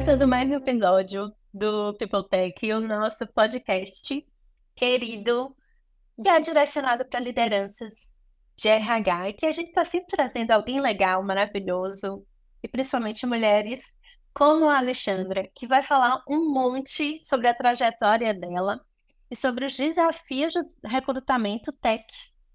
começando mais um episódio do People Tech, o nosso podcast querido, que é direcionado para lideranças de RH, e que a gente está sempre trazendo alguém legal, maravilhoso, e principalmente mulheres como a Alexandra, que vai falar um monte sobre a trajetória dela e sobre os desafios do recrutamento tech.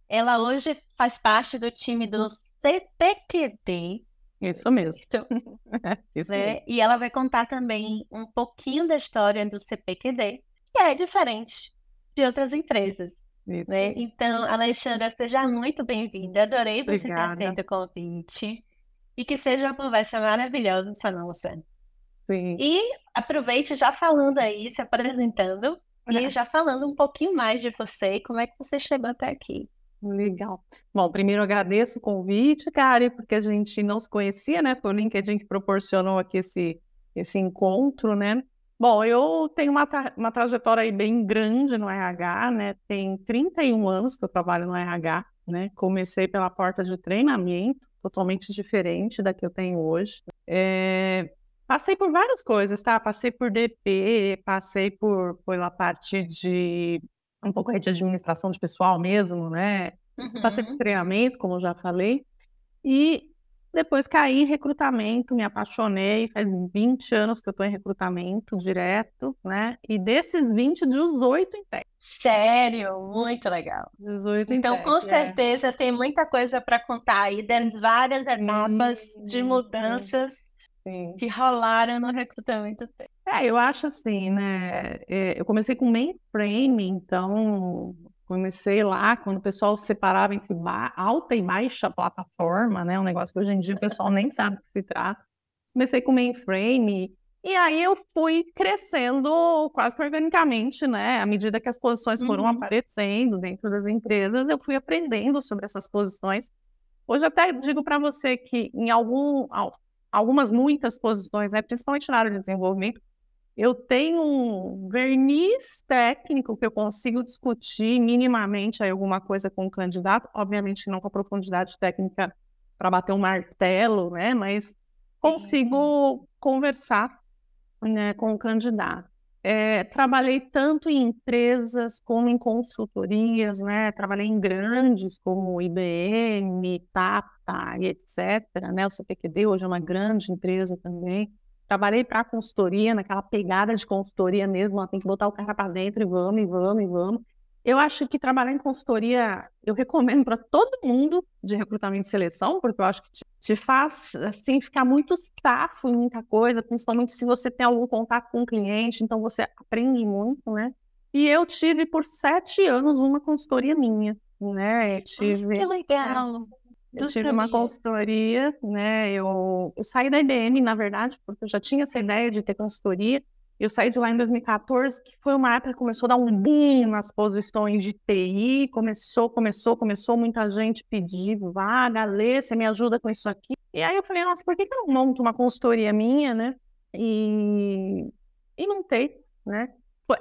Ela hoje faz parte do time do CPQD, isso mesmo. Isso né? mesmo. E ela vai contar também um pouquinho da história do CPQD, que é diferente de outras empresas. Isso. Né? Então, Alexandra, seja muito bem-vinda. Adorei você Obrigada. ter aceito o convite. E que seja uma conversa maravilhosa essa nossa. Sim. E aproveite já falando aí, se apresentando, e já falando um pouquinho mais de você e como é que você chegou até aqui. Legal. Bom, primeiro agradeço o convite, Kari, porque a gente não se conhecia, né? Foi o LinkedIn que proporcionou aqui esse, esse encontro, né? Bom, eu tenho uma, tra uma trajetória aí bem grande no RH, né? Tem 31 anos que eu trabalho no RH, né? Comecei pela porta de treinamento, totalmente diferente da que eu tenho hoje. É... Passei por várias coisas, tá? Passei por DP, passei por pela parte de um pouco de administração de pessoal mesmo, né? Uhum. Passei por treinamento, como eu já falei. E depois caí em recrutamento, me apaixonei. Faz 20 anos que eu estou em recrutamento direto, né? E desses 20, 18 em tech. Sério? Muito legal. 18 em então, tech, com é. certeza, tem muita coisa para contar aí das várias etapas de mudanças Sim. que rolaram no recrutamento tech. É, eu acho assim, né? É, eu comecei com mainframe, então comecei lá quando o pessoal separava entre alta e baixa plataforma, né? Um negócio que hoje em dia o pessoal nem sabe do que se trata. Comecei com mainframe e aí eu fui crescendo quase que organicamente, né? À medida que as posições foram uhum. aparecendo dentro das empresas, eu fui aprendendo sobre essas posições. Hoje até digo para você que em algum, algumas muitas posições, né, principalmente na área de desenvolvimento, eu tenho um verniz técnico que eu consigo discutir minimamente aí alguma coisa com o candidato, obviamente não com a profundidade técnica para bater um martelo, né? Mas consigo sim. conversar né, com o candidato. É, trabalhei tanto em empresas como em consultorias, né? Trabalhei em grandes como IBM, Tata etc. Né? O CPQD hoje é uma grande empresa também. Trabalhei para consultoria, naquela pegada de consultoria mesmo, ó, tem que botar o cara para dentro e vamos, e vamos, e vamos. Eu acho que trabalhar em consultoria, eu recomendo para todo mundo de recrutamento e seleção, porque eu acho que te, te faz, assim, ficar muito staff em muita coisa, principalmente se você tem algum contato com o cliente, então você aprende muito, né? E eu tive por sete anos uma consultoria minha, né? Eu tive, que legal! Eu tive uma consultoria, né? Eu, eu saí da IBM, na verdade, porque eu já tinha essa ideia de ter consultoria. Eu saí de lá em 2014, que foi uma época que começou a dar um boom nas posições de TI. Começou, começou, começou muita gente pedir vaga, Lê, você me ajuda com isso aqui. E aí eu falei, nossa, por que, que eu não monto uma consultoria minha, né? E, e montei, né?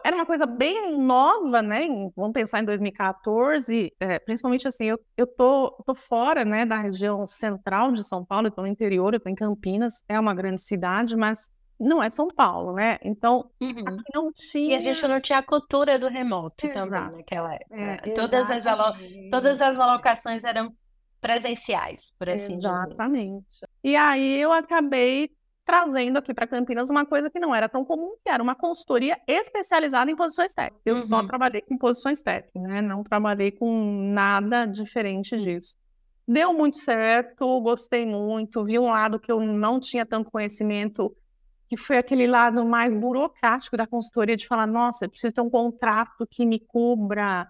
Era uma coisa bem nova, né? Vamos pensar em 2014, é, principalmente assim, eu, eu tô, tô fora, né, da região central de São Paulo, eu tô no interior, eu tô em Campinas, é uma grande cidade, mas não é São Paulo, né? Então, uhum. não tinha... E a gente não tinha a cultura do remoto Exato. também naquela época. É, todas, as alo... todas as alocações eram presenciais, por assim Exatamente. dizer. Exatamente. E aí eu acabei trazendo aqui para Campinas uma coisa que não era tão comum, que era uma consultoria especializada em posições técnicas. Eu uhum. só trabalhei com posições técnicas, né? Não trabalhei com nada diferente disso. Deu muito certo, gostei muito, vi um lado que eu não tinha tanto conhecimento, que foi aquele lado mais burocrático da consultoria, de falar, nossa, eu preciso ter um contrato que me cubra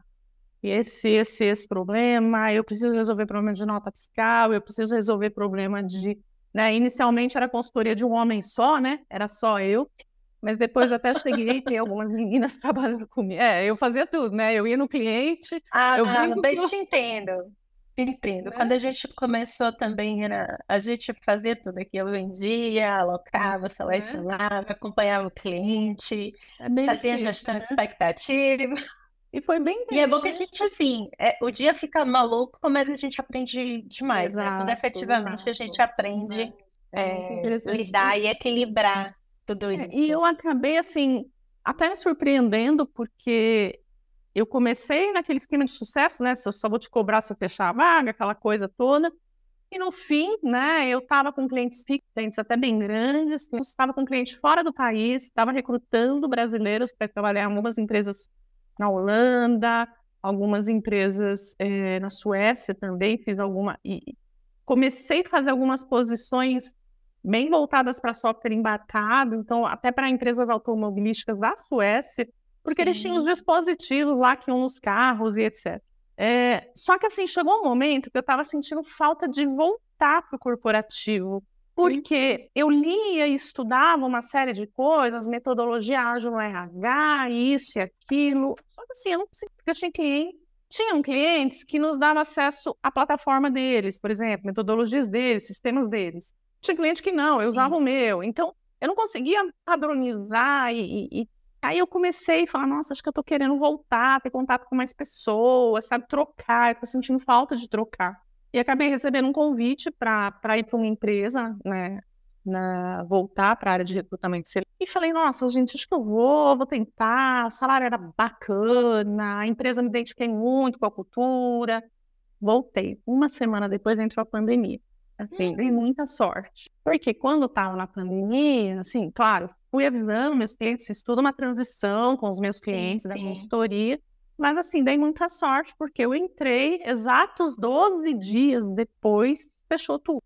esse, esse, esse problema, eu preciso resolver problema de nota fiscal, eu preciso resolver problema de né? Inicialmente era consultoria de um homem só, né? Era só eu. Mas depois até cheguei a ter algumas meninas trabalhando comigo. É, eu fazia tudo, né? Eu ia no cliente. Ah, eu ah bem te entendo. Te entendo. Né? Quando a gente começou também, era, a gente fazia tudo aqui. Eu vendia, alocava, selecionava, né? acompanhava o cliente, é fazia gestão né? de expectativa. E foi bem. E é bom que a gente, assim, é, o dia fica maluco, mas a gente aprende demais, exato, né? Quando efetivamente exato. a gente aprende é, é lidar e equilibrar tudo É, isso? e eu acabei, assim, até me surpreendendo, porque eu comecei naquele esquema de sucesso, né? Se eu só vou te cobrar se eu fechar a vaga, aquela coisa toda. E no fim, né, eu estava com clientes clientes até bem grandes, eu estava com cliente fora do país, estava recrutando brasileiros para trabalhar em algumas empresas na Holanda, algumas empresas é, na Suécia também, fiz alguma. E comecei a fazer algumas posições bem voltadas para software embarcado, então até para empresas automobilísticas da Suécia, porque Sim. eles tinham os dispositivos lá que iam nos carros e etc. É, só que assim, chegou um momento que eu estava sentindo falta de voltar para o corporativo, porque eu lia e estudava uma série de coisas, metodologia ágil no RH, isso e aquilo. Só que assim, eu não porque eu tinha clientes, tinham clientes que nos davam acesso à plataforma deles, por exemplo, metodologias deles, sistemas deles. Tinha cliente que não, eu usava Sim. o meu. Então, eu não conseguia padronizar e, e, Aí eu comecei a falar, nossa, acho que eu tô querendo voltar, ter contato com mais pessoas, sabe, trocar, eu tô sentindo falta de trocar. E acabei recebendo um convite para ir para uma empresa, né, na, voltar para a área de recrutamento. E falei, nossa, gente, acho que eu vou, vou tentar, o salário era bacana, a empresa me identifiquei muito com a cultura. Voltei. Uma semana depois entrou a pandemia. Assim, dei muita sorte. Porque quando estava na pandemia, assim, claro, fui avisando meus clientes, fiz toda uma transição com os meus clientes sim, sim. da consultoria. Mas assim, dei muita sorte, porque eu entrei exatos 12 dias depois, fechou tudo,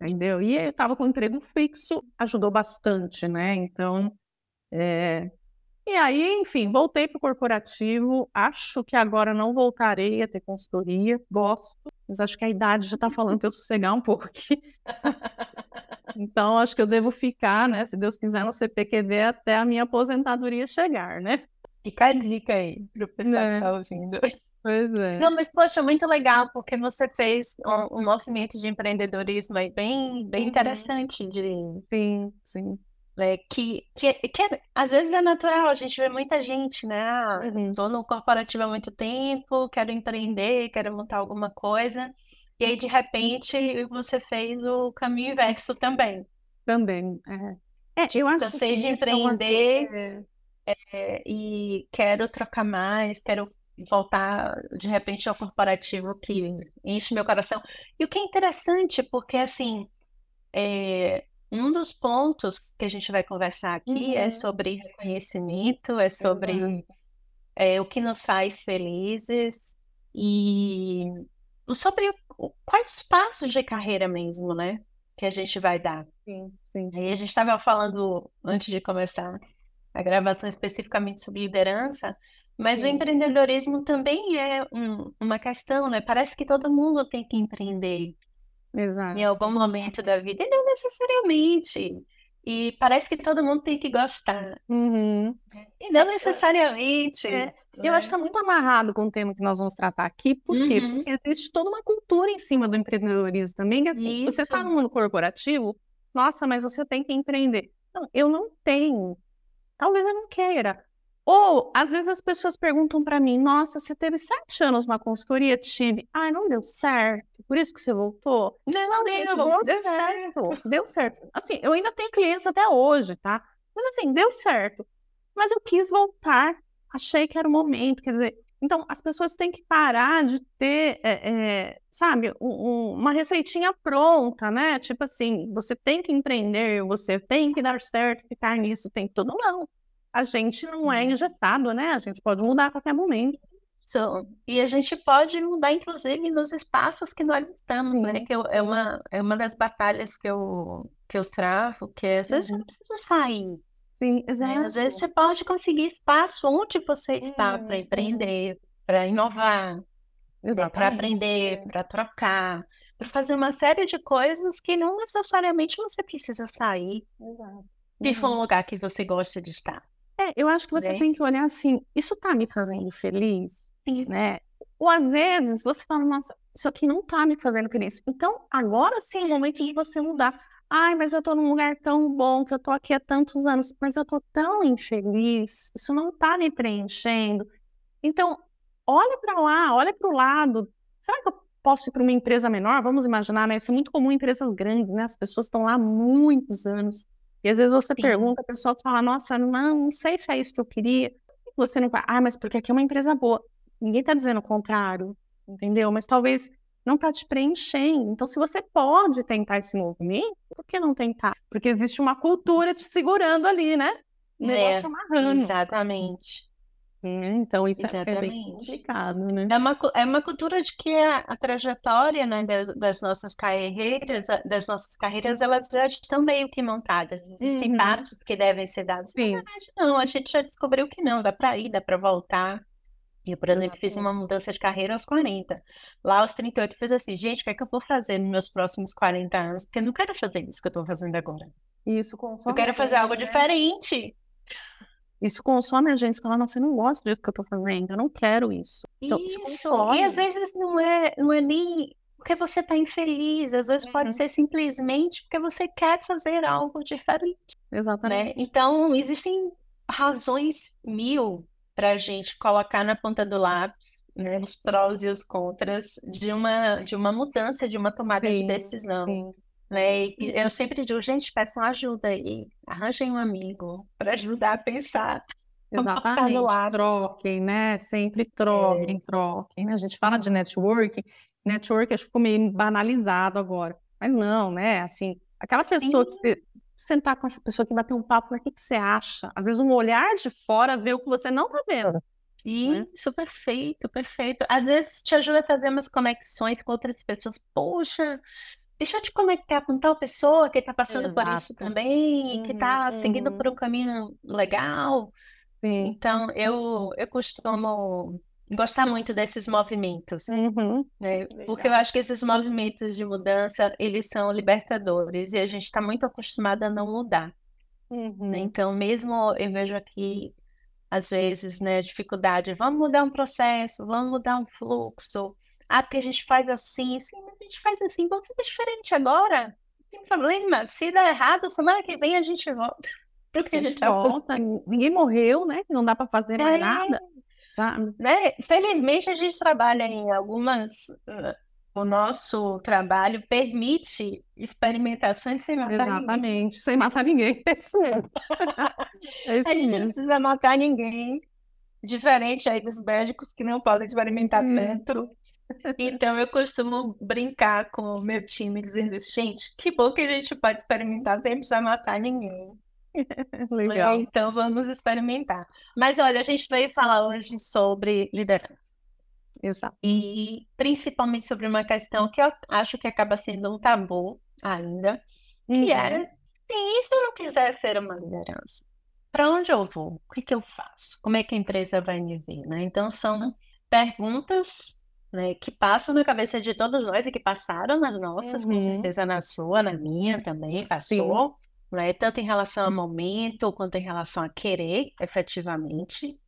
entendeu? E eu estava com emprego fixo, ajudou bastante, né? Então, é... e aí, enfim, voltei para o corporativo. Acho que agora não voltarei a ter consultoria, gosto, mas acho que a idade já está falando para eu sossegar um pouco aqui. Então, acho que eu devo ficar, né, se Deus quiser, no CPQD até a minha aposentadoria chegar, né? Fica a dica aí para o pessoal é. que está ouvindo. Pois é. Não, mas, poxa, muito legal, porque você fez um, um movimento de empreendedorismo aí bem, bem uhum. interessante. De, sim, sim. É, que, que, que é, às vezes é natural, a gente vê muita gente, né? Ah, uhum. Tô no corporativo há muito tempo, quero empreender, quero montar alguma coisa. E aí, de repente, você fez o caminho inverso também. Também, é. é eu acho Cansei de empreender é... É, e quero trocar mais, quero voltar, de repente, ao corporativo que enche meu coração. E o que é interessante, porque, assim, é, um dos pontos que a gente vai conversar aqui é uhum. é sobre reconhecimento, é sobre uhum. o que nos faz felizes e sobre quais os passos de carreira mesmo, né? Que a gente vai dar. Sim, sim. Aí a gente estava falando antes de começar a gravação especificamente sobre liderança, mas sim. o empreendedorismo também é um, uma questão, né? Parece que todo mundo tem que empreender. Exato. Em algum momento da vida, e não necessariamente. E parece que todo mundo tem que gostar. Uhum. E não necessariamente. É. Eu acho que está muito amarrado com o tema que nós vamos tratar aqui. Por quê? Uhum. Porque existe toda uma cultura em cima do empreendedorismo também. Que, assim, você está no mundo corporativo, nossa, mas você tem que empreender. Não, eu não tenho. Talvez eu não queira. Ou, às vezes, as pessoas perguntam para mim: Nossa, você teve sete anos na consultoria? Tive. Ai, não deu certo. Por isso que você voltou? Não, não deu, deu, deu certo. certo. Deu certo. Assim, eu ainda tenho clientes até hoje, tá? Mas, assim, deu certo. Mas eu quis voltar. Achei que era o momento. Quer dizer, então, as pessoas têm que parar de ter, é, é, sabe, um, um, uma receitinha pronta, né? Tipo assim, você tem que empreender, você tem que dar certo, ficar nisso, tem tudo. Não a gente não é uhum. engessado, né? A gente pode mudar a qualquer momento. So, e a gente pode mudar, inclusive, nos espaços que nós estamos, né? Sim. né? Que eu, é, uma, é uma das batalhas que eu, que eu travo, que é, às vezes você não precisa sair. Sim, né? exato. Às vezes você pode conseguir espaço onde você está para empreender, para inovar, né? para aprender, para trocar, para fazer uma série de coisas que não necessariamente você precisa sair. Exato. E for um lugar que você gosta de estar. É, eu acho que você né? tem que olhar assim, isso tá me fazendo feliz, sim. né? Ou às vezes você fala, nossa, isso aqui não tá me fazendo feliz. Então, agora sim é o momento de você mudar. Ai, mas eu tô num lugar tão bom, que eu tô aqui há tantos anos, mas eu tô tão infeliz, isso não tá me preenchendo. Então, olha para lá, olha para o lado. Será que eu posso ir para uma empresa menor? Vamos imaginar, né? Isso é muito comum em empresas grandes, né? As pessoas estão lá há muitos anos. E às vezes você pergunta, a pessoa fala, nossa, não, não sei se é isso que eu queria. Você não vai, ah, mas porque aqui é uma empresa boa. Ninguém está dizendo o contrário, entendeu? Mas talvez não está te preenchendo. Então, se você pode tentar esse movimento, por que não tentar? Porque existe uma cultura te segurando ali, né? É, amarrando. Exatamente. É, então, isso Exatamente. é bem complicado, né? É uma, é uma cultura de que a, a trajetória né, das, das, nossas carreiras, das nossas carreiras, elas já estão meio que montadas. Existem uhum. passos que devem ser dados. Sim. Na verdade, não, a gente já descobriu que não, dá para ir, dá para voltar. Eu, por exemplo, fiz uma mudança de carreira aos 40. Lá aos 38 eu fiz assim, gente, o que é que eu vou fazer nos meus próximos 40 anos? Porque eu não quero fazer isso que eu estou fazendo agora. Isso, Eu quero fazer algo né? diferente. Isso consome a gente, fala, nossa, eu não gosto disso que eu tô fazendo, eu não quero isso. Então, isso, e às vezes não é, não é nem porque você tá infeliz, às vezes uhum. pode ser simplesmente porque você quer fazer algo diferente. Né? Exatamente. Né? Então, existem razões mil para a gente colocar na ponta do lápis né, os prós e os contras de uma, de uma mudança, de uma tomada sim, de decisão. Sim. Né? E eu sempre digo, gente, peçam ajuda aí, arranjem um amigo para ajudar a pensar. Exatamente, troquem, né? Sempre troquem, é. troquem. Né? A gente fala de networking, network acho que ficou meio banalizado agora. Mas não, né? Assim, aquela pessoa Sim. que sentar com essa pessoa que bater um papo, o que, que você acha? Às vezes um olhar de fora vê o que você não tá vendo. Isso, né? perfeito, perfeito. Às vezes te ajuda a fazer umas conexões com outras pessoas. Poxa, deixa eu te conectar com tal pessoa que está passando Exato. por isso também, uhum, que está uhum. seguindo por um caminho legal. Sim. Então, eu, eu costumo gostar muito desses movimentos, uhum. né? Porque eu acho que esses movimentos de mudança, eles são libertadores e a gente está muito acostumado a não mudar. Né? Uhum. Então, mesmo eu vejo aqui, às vezes, né, dificuldade, vamos mudar um processo, vamos mudar um fluxo, ah, porque a gente faz assim, sim, mas a gente faz assim, vamos fazer diferente agora. Não tem problema. Se der errado, semana que vem a gente volta. Porque a gente tá volta. Ninguém morreu, né? Não dá para fazer mais é, nada. Sabe? Né? Felizmente a gente trabalha em algumas. Uh, o nosso trabalho permite experimentações sem matar Exatamente, ninguém. sem matar ninguém. É isso mesmo. É isso a gente não precisa matar ninguém. Diferente aí dos médicos que não podem experimentar hum. dentro então eu costumo brincar com o meu time dizendo assim, gente, que bom que a gente pode experimentar sem precisar matar ninguém. Legal. Então vamos experimentar. Mas olha, a gente veio falar hoje sobre liderança. Exato. E principalmente sobre uma questão que eu acho que acaba sendo um tabu ainda, uhum. que é se eu não quiser ser uma liderança, para onde eu vou? O que, que eu faço? Como é que a empresa vai me ver? Né? Então são perguntas né, que passam na cabeça de todos nós e que passaram nas nossas, uhum. com certeza na sua, na minha também passou, né, tanto em relação ao momento quanto em relação a querer, efetivamente.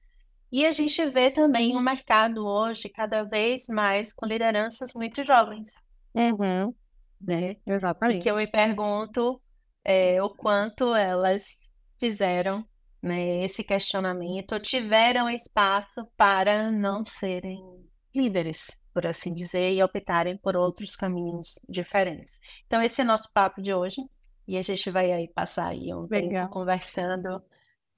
E a gente vê também um mercado hoje cada vez mais com lideranças muito jovens. Uhum. Né? Exatamente. E que eu me pergunto é, o quanto elas fizeram né, esse questionamento, tiveram espaço para não serem líderes, por assim dizer, e optarem por outros caminhos diferentes. Então, esse é o nosso papo de hoje, e a gente vai aí passar aí um Legal. tempo conversando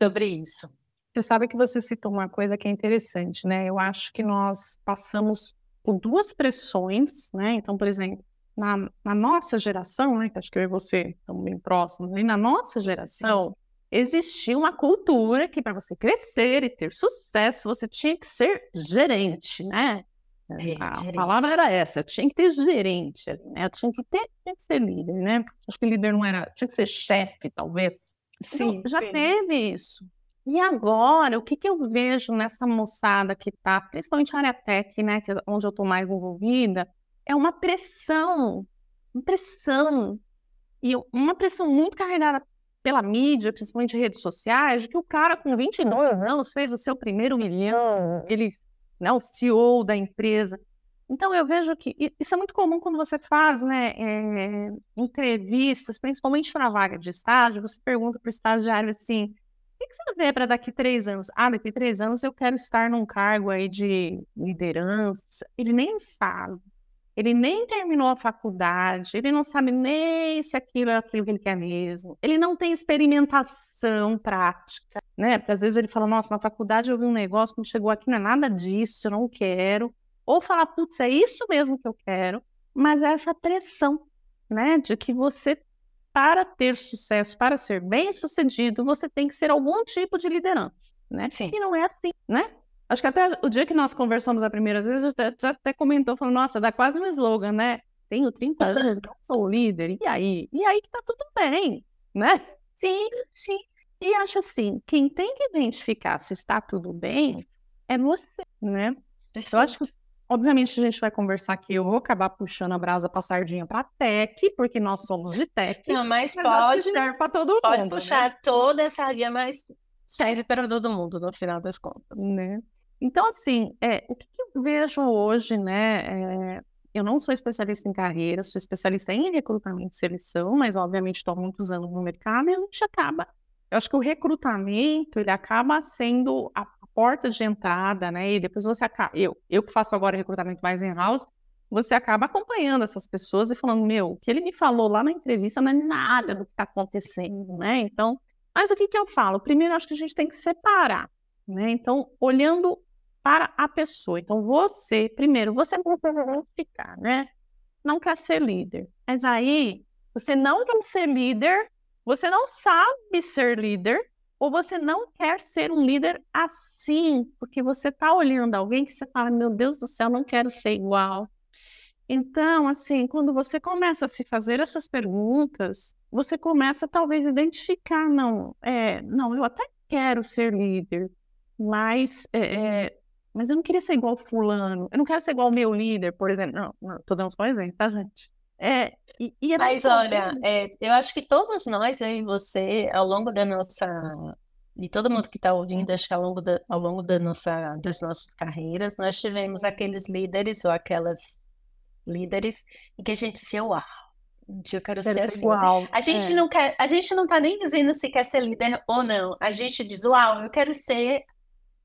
sobre isso. Você sabe que você citou uma coisa que é interessante, né? Eu acho que nós passamos por duas pressões, né? Então, por exemplo, na, na nossa geração, né? Que acho que eu e você estamos bem próximos, né? na nossa geração, existia uma cultura que para você crescer e ter sucesso, você tinha que ser gerente, né? É, a gerente. palavra era essa, eu tinha que ter gerente, né? Eu tinha que ter, tinha que ser líder, né? Acho que líder não era, tinha que ser chefe, talvez. Sim, então, já sim. teve isso. E agora, o que, que eu vejo nessa moçada que está, principalmente na área tech, né, que é onde eu estou mais envolvida, é uma pressão, uma pressão, e uma pressão muito carregada pela mídia, principalmente redes sociais, de que o cara com 22 anos fez o seu primeiro milhão, ele, né, o CEO da empresa. Então eu vejo que isso é muito comum quando você faz né, é, entrevistas, principalmente para vaga de estágio, você pergunta para o estagiário assim, o que você vê para daqui três anos? Ah, daqui três anos eu quero estar num cargo aí de liderança. Ele nem sabe. ele nem terminou a faculdade, ele não sabe nem se aquilo é aquilo que ele quer mesmo, ele não tem experimentação prática, né? Porque às vezes ele fala, nossa, na faculdade eu vi um negócio, quando chegou aqui não é nada disso, eu não quero. Ou falar, putz, é isso mesmo que eu quero, mas é essa pressão, né? De que você, para ter sucesso, para ser bem sucedido, você tem que ser algum tipo de liderança, né? Sim. E não é assim, né? Acho que até o dia que nós conversamos a primeira vez, já até, já até comentou, falou, nossa, dá quase um slogan, né? Tenho 30 anos, não sou líder, e aí? E aí que tá tudo bem, né? Sim, sim. E acho assim, quem tem que identificar se está tudo bem é você, né? Eu acho que, obviamente, a gente vai conversar aqui, eu vou acabar puxando a brasa pra sardinha pra tech, porque nós somos de tech. Não, mas, mas pode, que pra todo pode mundo, puxar toda essa sardinha, mas serve para todo mundo, no final das contas. né? Então, assim, é, o que, que eu vejo hoje, né? é, eu não sou especialista em carreira, sou especialista em recrutamento e seleção, mas obviamente estou há muitos anos no mercado e a gente acaba. Eu acho que o recrutamento ele acaba sendo a porta de entrada, né? E depois você acaba. Eu, eu que faço agora recrutamento mais in-house, você acaba acompanhando essas pessoas e falando, meu, o que ele me falou lá na entrevista não é nada do que está acontecendo, né? Então, mas o que, que eu falo? Primeiro, acho que a gente tem que separar, né? Então, olhando para a pessoa. Então, você, primeiro, você não ficar, né? Não quer ser líder. Mas aí, você não quer ser líder, você não sabe ser líder, ou você não quer ser um líder assim, porque você está olhando alguém que você fala, meu Deus do céu, não quero ser igual. Então, assim, quando você começa a se fazer essas perguntas, você começa talvez a identificar, não, é, não, eu até quero ser líder, mas é, é, mas eu não queria ser igual fulano, eu não quero ser igual o meu líder, por exemplo. Não, não tô dando só exemplo, tá, gente? É, e, e é Mas olha, é, eu acho que todos nós, eu e você, ao longo da nossa, e todo mundo que está ouvindo, acho que ao longo da, ao longo da nossa, das nossas carreiras, nós tivemos aqueles líderes ou aquelas líderes em que a gente dizia, uau, eu quero ser Quero ser assim. igual. A gente É, não quer, a gente não tá nem dizendo se quer ser líder ou não. A gente diz, uau, eu quero ser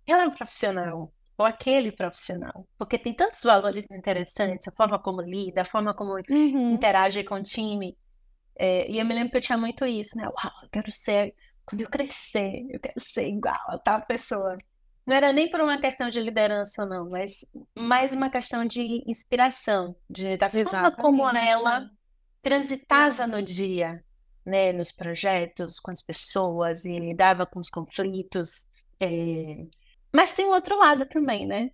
aquela profissional ou aquele profissional, porque tem tantos valores interessantes, a forma como lida, a forma como uhum, interage com o time. É, e eu me lembro que eu tinha muito isso, né? Uau, eu quero ser, quando eu crescer, eu quero ser igual a tal pessoa. Não era nem por uma questão de liderança ou não, mas mais uma questão de inspiração, de, da forma como exatamente. ela transitava no dia, né? Nos projetos, com as pessoas e lidava com os conflitos. É, Mas tem o outro lado também, né?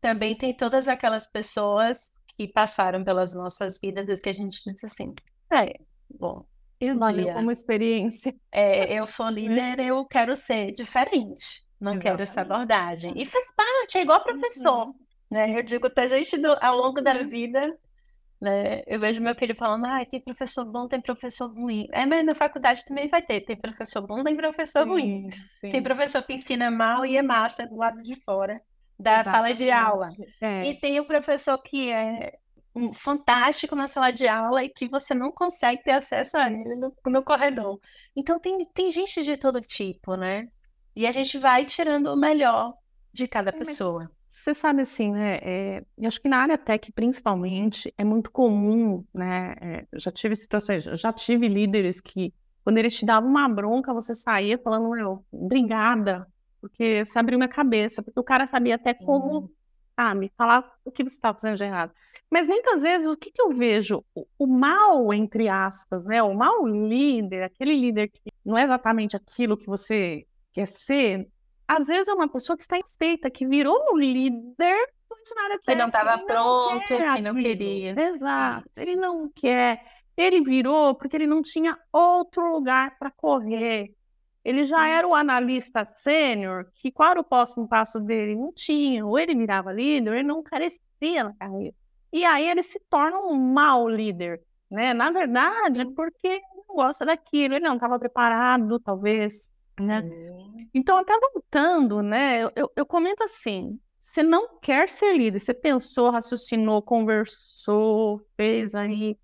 Também tem todas aquelas pessoas que passaram pelas nossas vidas desde que a gente disse assim, é, bom, e um Valeu dia como experiência. é, eu for líder, eu quero ser diferente, não quero essa Exatamente. abordagem. E faz parte, é igual professor, né? Eu digo pra gente do- ao longo da Uhum. vida, né? Eu vejo meu filho falando, ah, tem professor bom, tem professor ruim. É, mas na faculdade também vai ter, tem professor bom, tem professor ruim. Sim, Tem sim, professor que ensina mal e é massa do lado de fora da sala de aula. É, E tem o professor que é um fantástico na sala de aula e que você não consegue ter acesso a ele no, no corredor. Então tem, tem gente de todo tipo, né? E a gente vai tirando o melhor de cada É, pessoa. Você sabe assim, né? é, eu acho que na área tech, principalmente, é muito comum, né? é, eu já tive situações, eu já tive líderes que, quando eles te davam uma bronca, você saía falando, meu, obrigada, porque você abriu minha cabeça, porque o cara sabia até como, sabe, falar o que você estava fazendo de errado. Mas muitas vezes, o que que eu vejo? O, o mal, entre aspas, né? O mau líder, aquele líder que não é exatamente aquilo que você quer ser, às vezes é uma pessoa que está insatisfeita, que virou um líder funcionário Que não estava pronto, quer que não queria. Exato, ele não quer. Ele virou porque ele não tinha outro lugar para correr. Ele já era o analista sênior, que qual era o próximo passo dele? Não tinha. Ou ele virava líder, ele não crescia na carreira. E aí ele se torna um mau líder, né? Na verdade, é porque ele não gosta daquilo, ele não estava preparado, talvez, né? Então, até voltando, né? Eu, eu, eu comento assim: você não quer ser líder, você pensou, raciocinou, conversou, fez aí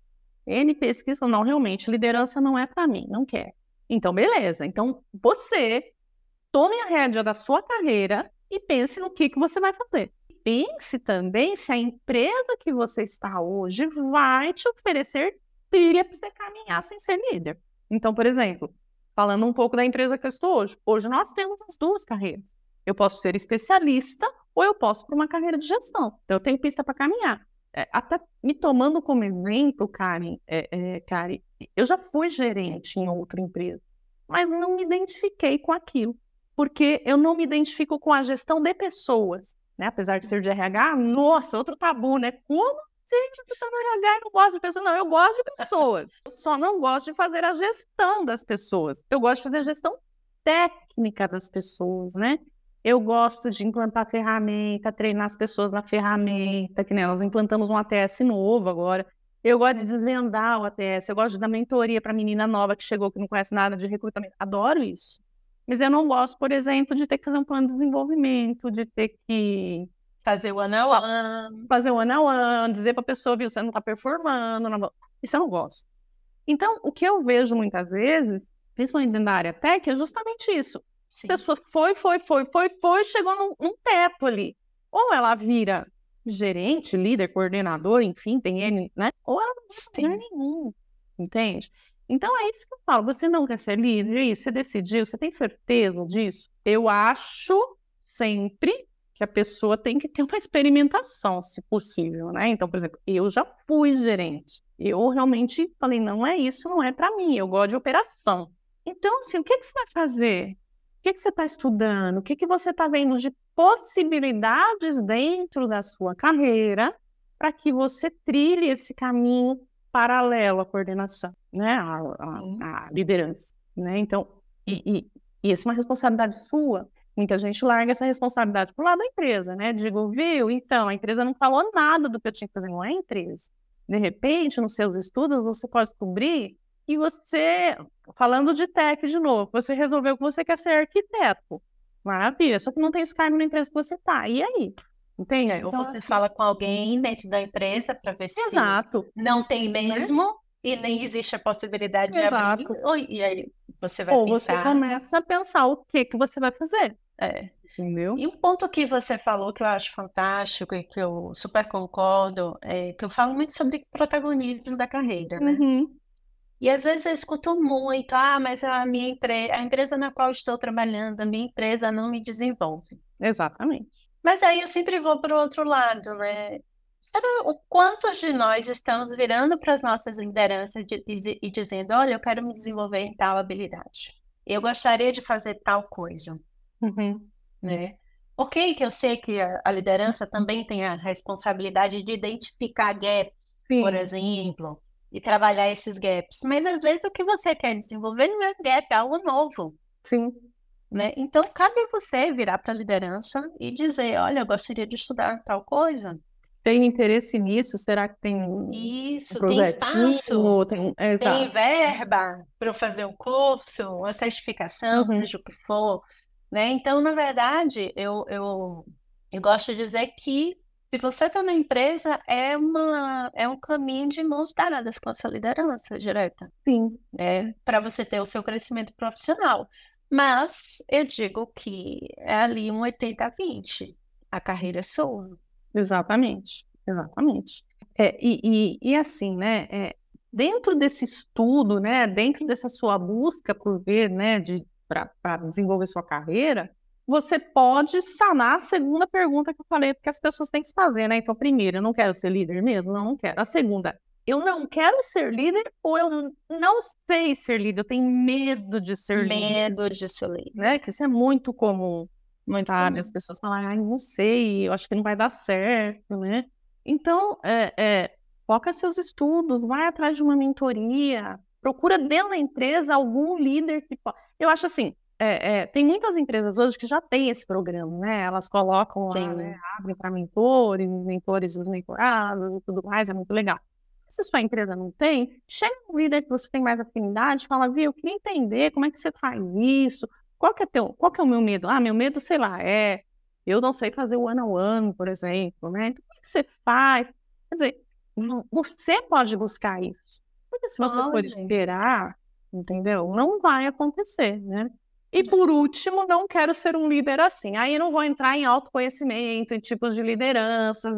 N pesquisa, não, realmente, liderança não é para mim, não quer. Então, beleza. Então, você tome a rédea da sua carreira e pense no que, que você vai fazer. pense também se a empresa que você está hoje vai te oferecer trilha para você caminhar sem ser líder. Então, por exemplo, falando um pouco da empresa que eu estou hoje, hoje nós temos as duas carreiras. Eu posso ser especialista ou eu posso para uma carreira de gestão. Então, eu tenho pista para caminhar. É, até me tomando como exemplo, Karen, é, é, Karen, eu já fui gerente em outra empresa, mas não me identifiquei com aquilo, porque eu não me identifico com a gestão de pessoas, né? Apesar de ser de RH, nossa, outro tabu, né? Como assim que você no RH e não gosta de pessoas? Não, eu gosto de pessoas. Eu só não gosto de fazer a gestão das pessoas. Eu gosto de fazer a gestão técnica das pessoas, né? Eu gosto de implantar ferramenta, treinar as pessoas na ferramenta, que né, nós implantamos um ATS novo agora. Eu gosto de desvendar o ATS, eu gosto de dar mentoria para menina nova que chegou, que não conhece nada de recrutamento. Adoro isso. Mas eu não gosto, por exemplo, de ter que fazer um plano de desenvolvimento, de ter que fazer o one on one, fazer o one on one, dizer para a pessoa, viu, você não está performando. Não... Isso eu não gosto. Então, o que eu vejo muitas vezes, principalmente dentro da área tech, é justamente isso. Sim. A pessoa foi, foi, foi, foi, foi, chegou num, num teto ali. Ou ela vira gerente, líder, coordenador, enfim, tem N, né? Ou ela não tem nenhum, entende? Então é isso que eu falo. Você não quer ser líder, você decidiu, você tem certeza disso? Eu acho sempre que a pessoa tem que ter uma experimentação, se possível, né? Então, por exemplo, eu já fui gerente. Eu realmente falei, não é isso, não é para mim. Eu gosto de operação. Então, assim, o que, que você vai fazer? que, que você está estudando? O que, que você está vendo de possibilidades dentro da sua carreira para que você trilhe esse caminho paralelo à coordenação, né? à, à, à liderança. Né? Então, e, e, e isso é uma responsabilidade sua. Muita gente larga essa responsabilidade para o lado da empresa, né? Digo, viu? Então, a empresa não falou nada do que eu tinha que fazer, não é a empresa. De repente, nos seus estudos, você pode descobrir e você, falando de tech de novo, você resolveu que você quer ser arquiteto. Maravilha, só que não tem esse cargo na empresa que você está. E aí? Entende? É, ou então, você assim... fala com alguém dentro da empresa para ver se Exato. não tem né? mesmo né? e nem existe a possibilidade Exato. de abrir. E aí você vai ou pensar... você começa a pensar o que, que você vai fazer. É. Entendeu? E um ponto que você falou que eu acho fantástico e que eu super concordo é que eu falo muito sobre protagonismo da carreira, né? Uhum. E às vezes eu escuto muito, ah, mas a minha empresa, a empresa na qual estou trabalhando, a minha empresa não me desenvolve. Exatamente. Mas aí eu sempre vou para o outro lado, né? Será o quantos de nós estamos virando para as nossas lideranças de, de, e dizendo, olha, eu quero me desenvolver em tal habilidade. Eu gostaria de fazer tal coisa. Uhum. Né? Ok, que eu sei que a, a, liderança também tem a responsabilidade de identificar gaps, Sim. por exemplo e trabalhar esses gaps. Mas às vezes o que você quer desenvolver não é gap, é algo novo. Sim. Né? Então, cabe você virar para a liderança e dizer: olha, eu gostaria de estudar tal coisa. Tem interesse nisso? Será que tem Isso, um tem espaço, tem, tem verba para fazer um curso, uma certificação, uhum. seja o que for. Né? Então, na verdade, eu, eu, eu gosto de dizer que se você está na empresa, é, uma, é um caminho de mãos dadas com a sua liderança direta. Sim. Né? Para você ter o seu crescimento profissional. Mas eu digo que é ali um 80-20. A carreira é sua. Exatamente, exatamente. É, e, e, e, assim, né, é, dentro desse estudo, né, dentro dessa sua busca por ver, né, de para desenvolver sua carreira, você pode sanar a segunda pergunta que eu falei, porque as pessoas têm que se fazer, né? Então, primeiro, eu não quero ser líder mesmo? Não, não quero. A segunda, eu não quero ser líder ou eu não sei ser líder, eu tenho medo de ser medo líder. Medo de ser líder. Né? Que isso é muito comum. Muito sabe? comum. As pessoas falam, ai, não sei, eu acho que não vai dar certo, né? Então, é, é, foca seus estudos, vai atrás de uma mentoria, procura dentro da empresa algum líder que pode. Eu acho assim, é, é, tem muitas empresas hoje que já têm esse programa, né? Elas colocam lá, né? Abrem para mentores, mentores os mentorados e tudo mais, é muito legal. Se sua empresa não tem, chega um líder que você tem mais afinidade, fala, viu, eu queria entender como é que você faz isso, qual que é, teu, qual que é o meu medo? Ah, meu medo, sei lá, é eu não sei fazer o one on one, por exemplo, né? Então, como é que você faz? Quer dizer, você pode buscar isso. Porque se você for esperar, entendeu? Não vai acontecer, né? E por último, não quero ser um líder assim. Aí eu não vou entrar em autoconhecimento, em tipos de liderança,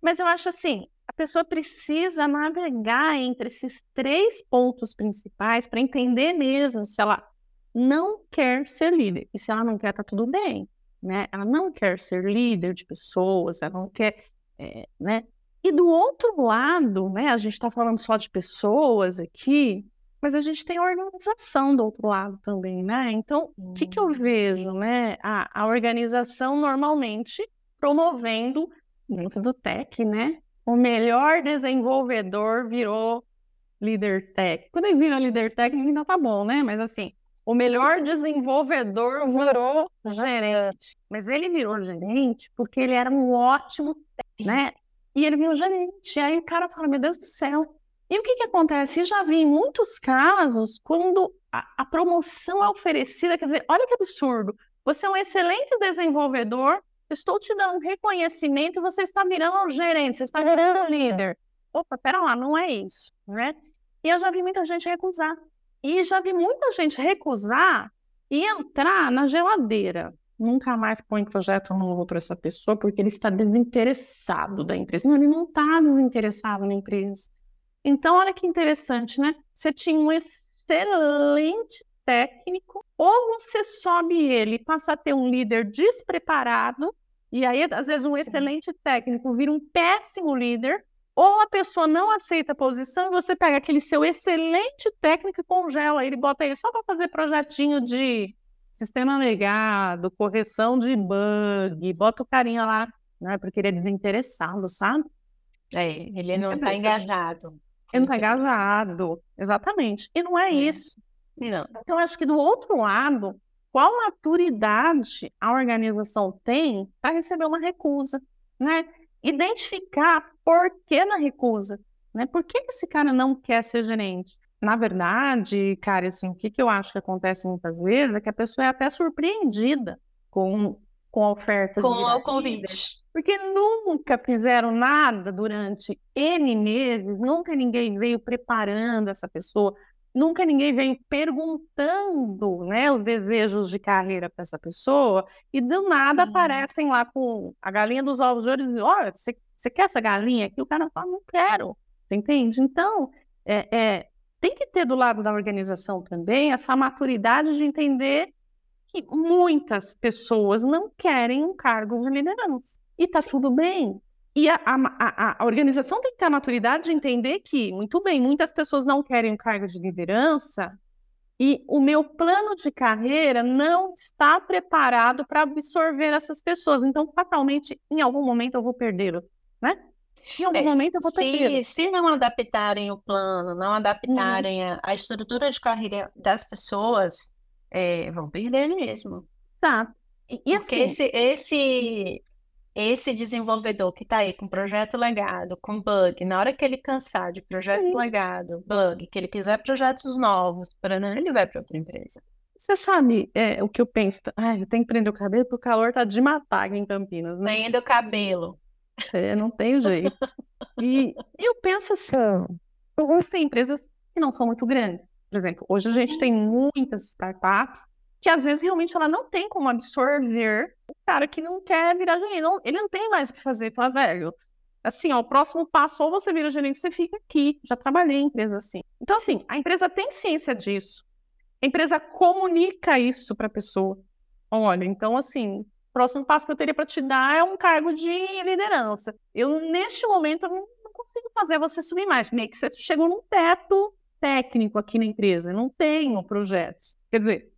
mas eu acho assim, a pessoa precisa navegar entre esses três pontos principais para entender mesmo se ela não quer ser líder. E se ela não quer, tá tudo bem, né? Ela não quer ser líder de pessoas, ela não quer, é, né? E do outro lado, né? A gente está falando só de pessoas aqui, mas a gente tem a organização do outro lado também, né? Então, o que, que eu vejo, né? A, a organização normalmente promovendo dentro do tech, né? O melhor desenvolvedor virou líder tech. Quando ele vira líder tech, ainda tá bom, né? Mas assim, o melhor desenvolvedor virou gerente. Mas ele virou gerente porque ele era um ótimo tech, né? E ele virou gerente. E aí o cara fala, meu Deus do céu, e o que, que acontece? Eu já vi em muitos casos, quando a, a, promoção é oferecida, quer dizer, olha que absurdo. Você é um excelente desenvolvedor, estou te dando reconhecimento e você está virando um gerente, você está virando líder. Opa, pera lá, não é isso, né? E eu já vi muita gente recusar. E já vi muita gente recusar e entrar na geladeira. Nunca mais põe projeto novo para essa pessoa porque ele está desinteressado da empresa. Não, ele não está desinteressado na empresa. Então, olha que interessante, né? Você tinha um excelente técnico, ou você sobe ele e passa a ter um líder despreparado, e aí, às vezes, um Sim. excelente técnico vira um péssimo líder, ou a pessoa não aceita a posição e você pega aquele seu excelente técnico e congela ele, bota ele só para fazer projetinho de sistema legado, correção de bug, bota o carinha lá, né? Porque ele é desinteressado, sabe? É, ele não está engajado. Ele não está engajado. Exatamente. E não é, é. isso. Não. Então, acho que do outro lado, qual maturidade a organização tem para receber uma recusa, né? Identificar por que na recusa, né? Por que esse cara não quer ser gerente? Na verdade, cara, assim, o que, que eu acho que acontece muitas vezes é que a pessoa é até surpreendida com, com a oferta. Com o convite porque nunca fizeram nada durante N meses, nunca ninguém veio preparando essa pessoa, nunca ninguém veio perguntando né, os desejos de carreira para essa pessoa, e do nada Sim. aparecem lá com a galinha dos ovos de ouro e dizem, olha, você quer essa galinha aqui? O cara fala, não quero, você entende? Então, é, é, tem que ter do lado da organização também essa maturidade de entender que muitas pessoas não querem um cargo de liderança. E tá tudo bem. E a, a, a, organização tem que ter a maturidade de entender que, muito bem, muitas pessoas não querem um cargo de liderança e o meu plano de carreira não está preparado para absorver essas pessoas. Então, fatalmente, em algum momento eu vou perdê-los, né? Em algum é, momento eu vou perdê-los. Se não adaptarem o plano, não adaptarem a, a, estrutura de carreira das pessoas, é, vão perder mesmo. Exato. E, e Porque assim, esse, esse esse desenvolvedor que está aí com projeto legado, com bug, na hora que ele cansar de projeto Sim. legado, bug, que ele quiser projetos novos, ele vai para outra empresa. Você sabe é, o que eu penso? Ai, eu tenho que prender o cabelo porque o calor tá de matar aqui em Campinas, né? Prende o cabelo. É, não tem jeito. e eu penso assim, algumas tem empresas que não são muito grandes. Por exemplo, hoje a gente tem muitas startups que às vezes realmente ela não tem como absorver o cara que não quer virar gerente. Não, ele não tem mais o que fazer. Fala, velho, assim, ó, o próximo passo, ou você vira gerente, você fica aqui. Já trabalhei em empresa assim. Então, assim, a empresa tem ciência disso. A empresa comunica isso para a pessoa. Olha, então, assim, próximo passo que eu teria para te dar é um cargo de liderança. Eu, neste momento, não, não consigo fazer você subir mais. Meio que você chegou num teto técnico aqui na empresa. Eu não tenho projetos. Quer dizer,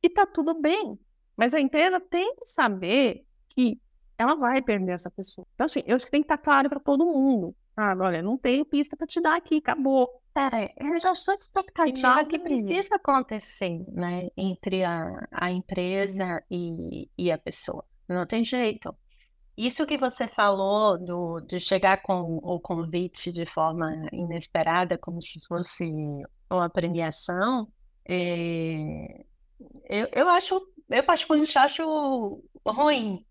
e tá tudo bem. Mas a empresa tem que saber que ela vai perder essa pessoa. Então, assim, eu acho que tem que estar tá claro para todo mundo. Olha, não tenho pista para te dar aqui, acabou. É, é já sou expectativa que precisa acontecer, né, entre a, a empresa e, e a pessoa. Não tem jeito. Isso que você falou do, de chegar com o convite de forma inesperada, como se fosse uma premiação, é, eu, eu acho, eu particularmente acho ruim.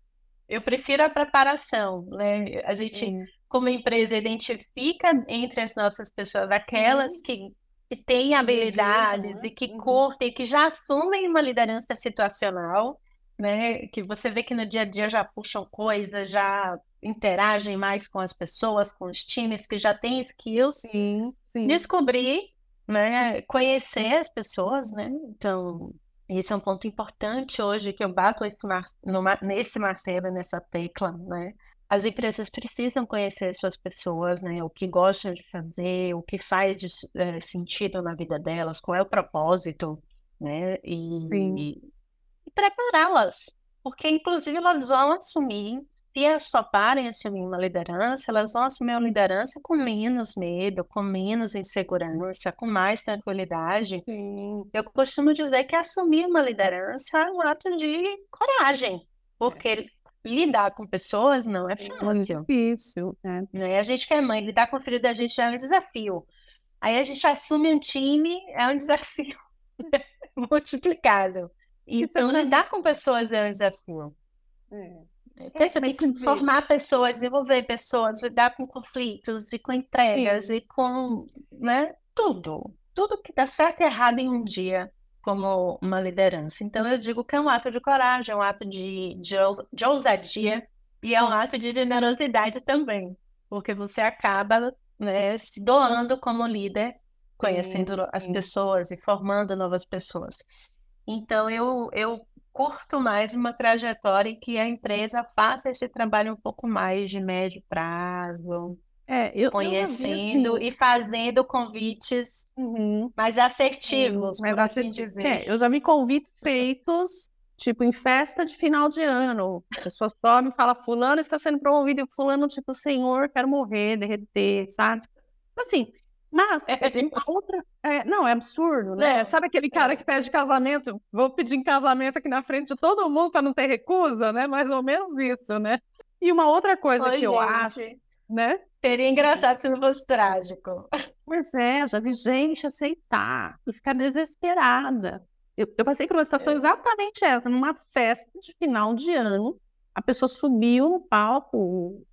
Eu prefiro a preparação, né? A gente, como empresa, identifica entre as nossas pessoas aquelas que que têm habilidades e que Uhum. curtem, que já assumem uma liderança situacional, né? Que você vê que no dia a dia já puxam coisas, já interagem mais com as pessoas, com os times, que já têm skills. Sim, sim. Descobrir, né? Conhecer as pessoas, né? Então, esse é um ponto importante hoje que eu bato nesse martelo, nessa tecla, né? As empresas precisam conhecer suas pessoas, né? O que gostam de fazer, o que faz de, eh, sentido na vida delas, qual é o propósito, né? E, Sim. e prepará-las, porque inclusive elas vão assumir, se elas toparem assumir uma liderança, elas vão assumir uma liderança com menos medo, com menos insegurança, com mais tranquilidade. Sim. Eu costumo dizer que assumir uma liderança é um ato de coragem, porque lidar com pessoas não é É fácil, difícil, né? né? A gente que é mãe, lidar com o filho da gente já é um desafio. Aí a gente assume um time, é um desafio multiplicado. Então, lidar com pessoas é um desafio. É. Você mas tem que formar pessoas, desenvolver pessoas, lidar com conflitos e com entregas Sim. e com, né, tudo. Tudo que dá certo e errado em um dia como uma liderança. Então, eu digo que é um ato de coragem, é um ato de, de, de ousadia e é um ato de generosidade também, porque você acaba, né, se doando como líder, conhecendo Sim, as sim. pessoas e formando novas pessoas. Então, eu, eu curto mais uma trajetória em que a empresa faça esse trabalho um pouco mais de médio prazo, É, eu, eu vi conhecendo assim. e fazendo convites Uhum. mais assertivos, por assim assertivo. dizer. É, eu já vi convites feitos, tipo, em festa de final de ano. A pessoa sobe e fala, fulano está sendo promovido, e fulano, tipo, senhor, quero morrer, derreter, sabe? Assim, mas É, uma outra... é, não, é absurdo, né? Não, Sabe aquele cara é. que pede casamento? Vou pedir em casamento aqui na frente de todo mundo para não ter recusa, né? Mais ou menos isso, né? E uma outra coisa Oi, que eu gente. acho, né? Seria engraçado se não fosse trágico. Pois é, já vi gente aceitar e ficar desesperada. Eu, eu passei por uma situação É. exatamente essa, numa festa de final de ano. A pessoa subiu no palco,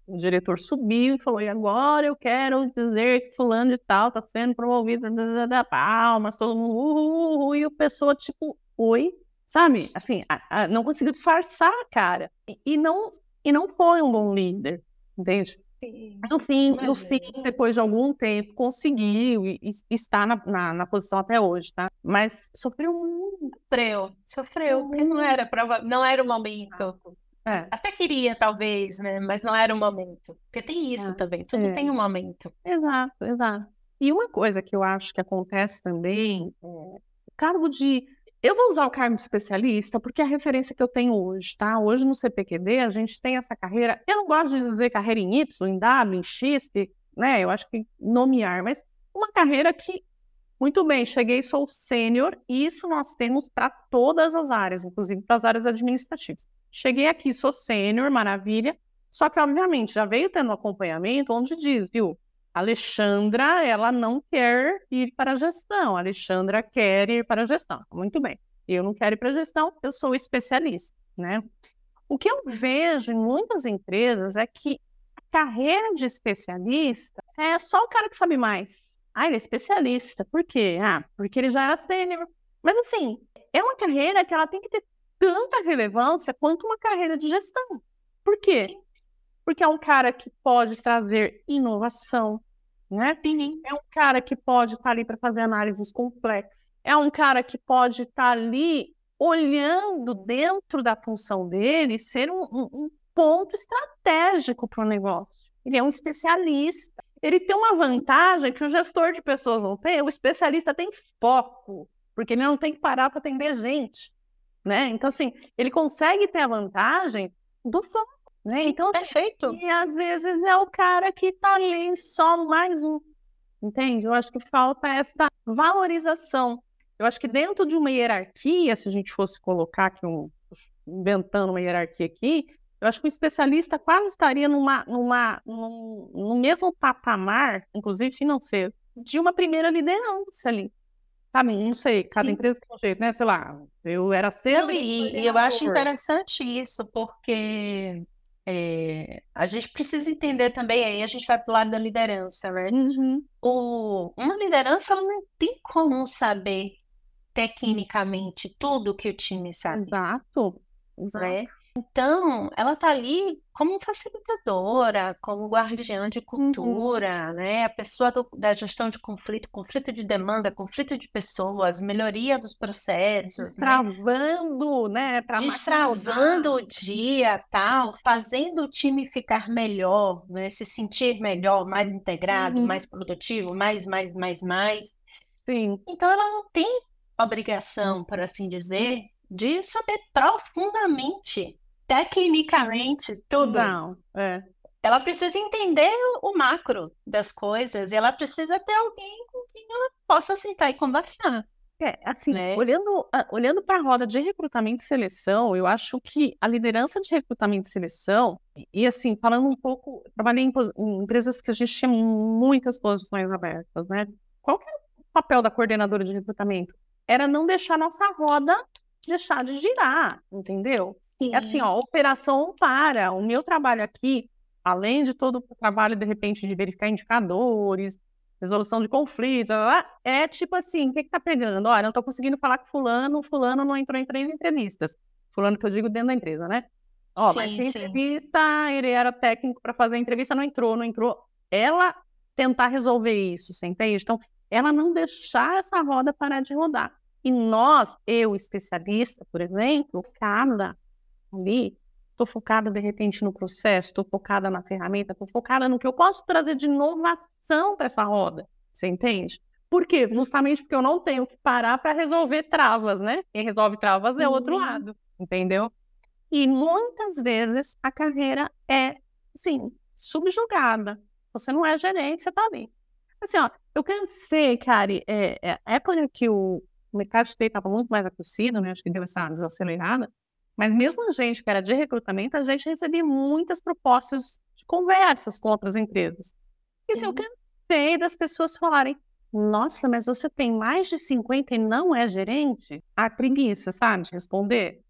o, diretor subiu e falou: E agora eu quero dizer que Fulano de Tal está sendo promovido, da, palmas, todo mundo, uhul, uhul, e o pessoa, tipo, oi, sabe? Assim, a- a- não conseguiu disfarçar a cara. E, e não, e não foi um bom líder, entende? No fim, no fim, depois de algum tempo, conseguiu e, e está na, na, na posição até hoje, tá? Mas sofreu muito. Sofreu, sofreu, porque não era prova... não era o momento. É, Até queria, talvez, né? Mas não era o momento. Porque tem isso É, também, tudo é. tem um momento. exato, exato. E uma coisa que eu acho que acontece também é o cargo de. Eu vou usar o cargo de especialista porque é a referência que eu tenho hoje, tá? Hoje no CPQD a gente tem essa carreira. Eu não gosto de dizer carreira em Y, em W, em X, que, né? Eu acho que nomear, mas uma carreira que Muito bem, cheguei, sou sênior, e isso nós temos para todas as áreas, inclusive para as áreas administrativas. Cheguei aqui, sou sênior, maravilha, só que, obviamente, já veio tendo acompanhamento onde diz, viu, Alexandra, ela não quer ir para a gestão, Alexandra quer ir para a gestão. Muito bem, eu não quero ir para a gestão, eu sou especialista, né? O que eu vejo em muitas empresas é que a carreira de especialista é só o cara que sabe mais. Ah, ele é especialista. Por quê? Ah, porque ele já era sênior. Mas assim, é uma carreira que ela tem que ter tanta relevância quanto uma carreira de gestão. Por quê? Sim. Porque é um cara que pode trazer inovação, né? Sim. É um cara que pode estar ali para fazer análises complexas. É um cara que pode estar ali olhando dentro da função dele ser um, um- um ponto estratégico para o negócio. Ele é um especialista. Ele tem uma vantagem que o gestor de pessoas não tem, o especialista tem foco, porque ele não tem que parar para atender gente, né? Então, assim, ele consegue ter a vantagem do foco, né? Sim, Então, perfeito. e às vezes é o cara que tá ali só mais um, entende? Eu acho que falta essa valorização. Eu acho que dentro de uma hierarquia, se a gente fosse colocar aqui um, inventando uma hierarquia aqui, eu acho que o especialista quase estaria numa, numa, num, no mesmo patamar, inclusive financeiro, de uma primeira liderança ali. Sabe, não sei, cada Sim. empresa tem um jeito, né? Sei lá, eu era cedo e, e eu acho interessante isso, porque é, a gente precisa entender também, aí a gente vai para o lado da liderança, né? Uhum. O, uma liderança ela não tem como saber tecnicamente tudo que o time sabe, Exato. Exato. né? Então, ela está ali como facilitadora, como guardiã de Uhum. cultura, né? A pessoa do- da gestão de conflito, conflito de demanda, conflito de pessoas, melhoria dos processos, né? Travando, né? Pra Destravando o dia, tal, fazendo o time ficar melhor, né? Se sentir melhor, mais integrado, Uhum. mais produtivo, mais, mais, mais, mais. Sim. Então, ela não tem obrigação, por assim dizer, de saber profundamente, tecnicamente, tudo. Não, é. Ela precisa entender o macro das coisas e ela precisa ter alguém com quem ela possa sentar e conversar, É, assim, né? olhando, olhando para a roda de recrutamento e seleção, eu acho que a liderança de recrutamento e seleção, e, assim, falando um pouco, trabalhei em, em empresas que a gente tinha muitas posições abertas, né? Qual que era o papel da coordenadora de recrutamento? Era não deixar nossa roda deixar de girar, entendeu? É assim, Sim. ó, operação para. O meu trabalho aqui, além de todo o trabalho, de repente, de verificar indicadores, resolução de conflitos, é tipo assim, o que que tá pegando? Olha, não tô conseguindo falar com fulano, fulano não entrou em três entrevistas. Fulano que eu digo dentro da empresa, né? Ó, mas Sim, tem sim. entrevista, ele era técnico para fazer a entrevista, não entrou, não entrou. Ela tentar resolver isso, você entende? Então, ela não deixar essa roda parar de rodar. E nós, eu, especialista, por exemplo, cada ali, estou focada de repente no processo, estou focada na ferramenta, estou focada no que eu posso trazer de inovação para essa roda. Você entende? Por quê? Justamente porque eu não tenho que parar para resolver travas, né? Quem resolve travas é o outro Sim. lado, entendeu? E muitas vezes a carreira é, assim, subjugada. Você não é gerente, você tá ali. Assim, ó, eu cansei, cara, é, é, época que o mercado de TI estava muito mais aquecido, né? Acho que deu essa desacelerada. Mas mesmo a gente que era de recrutamento, a gente recebia muitas propostas de conversas com outras empresas. E assim, eu cansei das pessoas falarem, nossa, mas você tem mais de 50 e não é gerente? A preguiça, sabe, de responder.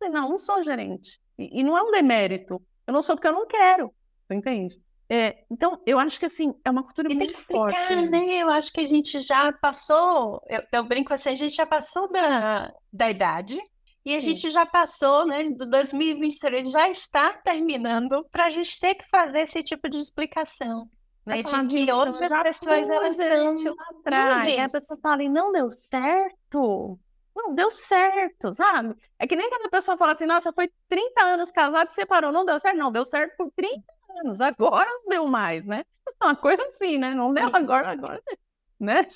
Não, não sou gerente. E, e não é um demérito. Eu não sou porque eu não quero. Você entende? É, então, eu acho que assim, é uma cultura E muito explicar, forte. né? Eu acho que a gente já passou, eu, eu brinco assim, a gente já passou da, da idade e a Sim. gente já passou, né? Do 2023 já está terminando para a gente ter que fazer esse tipo de explicação, né? De que outras pessoas elas são atrás. E a livres. pessoa fala, e não deu certo. Não deu certo, sabe? É que nem quando a pessoa fala assim, nossa, foi 30 anos casado e separou, não deu certo. Não, deu certo por 30 anos, agora não deu mais, né? Uma coisa assim, né? Não deu agora, agora, né?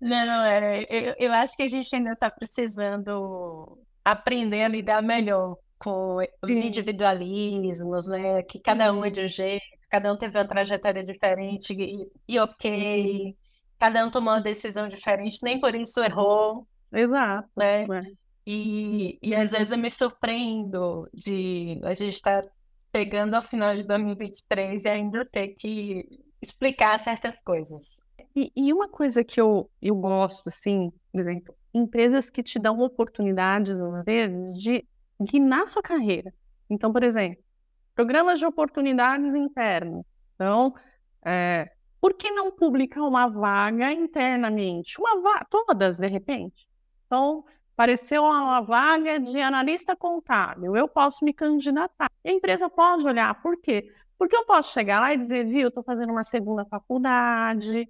Não, é, eu, eu acho que a gente ainda está precisando aprender a lidar melhor com os Sim. individualismos, né? Que cada um é de um jeito, cada um teve uma trajetória diferente e, e ok, cada um tomou uma decisão diferente, nem por isso errou, Exato. né? é. E, e às vezes eu me surpreendo de a gente estar chegando ao final de 2023 e ainda ter que explicar certas coisas. E, e uma coisa que eu, eu gosto, assim, por exemplo, empresas que te dão oportunidades, às vezes, de guinar sua carreira. Então, por exemplo, programas de oportunidades internas. Então, é, por que não publicar uma vaga internamente? Uma todas, de repente. Então, apareceu uma vaga de analista contábil, eu posso me candidatar. E a empresa pode olhar, por quê? Porque eu posso chegar lá e dizer, viu, estou fazendo uma segunda faculdade.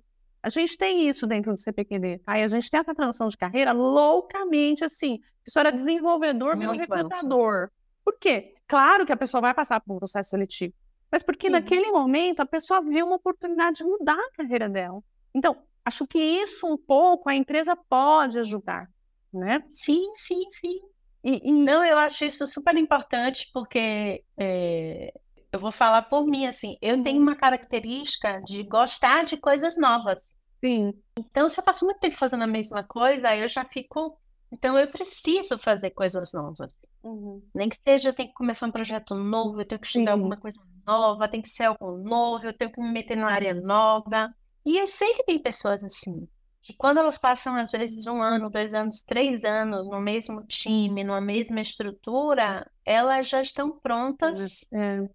A gente tem isso dentro do CPQD? E a gente tem essa transição de carreira loucamente assim. Isso era desenvolvedor, meu recrutador. Por quê? Claro que a pessoa vai passar por um processo seletivo, mas porque Sim. naquele momento a pessoa viu uma oportunidade de mudar a carreira dela. Então, acho que isso um pouco a empresa pode ajudar, né? Sim, sim, sim. E, e- Não, eu acho isso super importante porque é, eu vou falar por mim, assim, eu tenho uma característica de gostar de coisas novas. sim, Então, se eu passo muito tempo fazendo a mesma coisa, aí eu já fico. Então, eu preciso fazer coisas novas. uhum, Nem que seja, eu tenho que começar um projeto novo, eu tenho que estudar Sim. alguma coisa nova, tem que ser algo novo, eu tenho que me meter numa área nova. E eu sei que tem pessoas assim, que quando elas passam, às vezes, um ano, dois anos, três anos no mesmo time, numa mesma estrutura, elas já estão prontas é,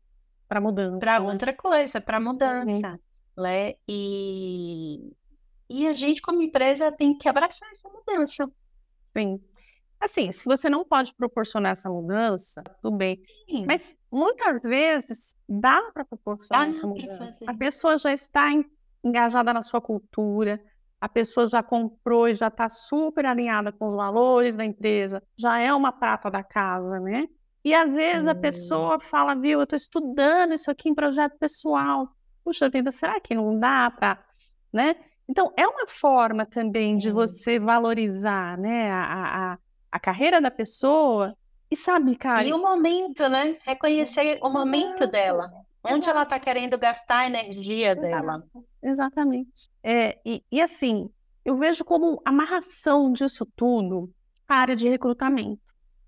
para mudança. Para outra coisa, para mudança, uhum. né? E, e a gente, como empresa, tem que abraçar essa mudança. Sim. Assim, se você não pode proporcionar essa mudança, tudo bem. Sim. Mas muitas vezes dá para proporcionar dá essa mudança. A pessoa já está engajada na sua cultura, a pessoa já comprou e já está super alinhada com os valores da empresa, já é uma prata da casa, né? E às vezes hum. a pessoa fala, viu, eu estou estudando isso aqui em projeto pessoal. Puxa vida, será que não dá para, né? Então, é uma forma também de você valorizar, né, a, a a carreira da pessoa e sabe, cara. E o momento, né? Reconhecer o momento dela. Onde ela está querendo gastar a energia dela. Exatamente. É, e, e assim, eu vejo como amarração disso tudo a área de recrutamento.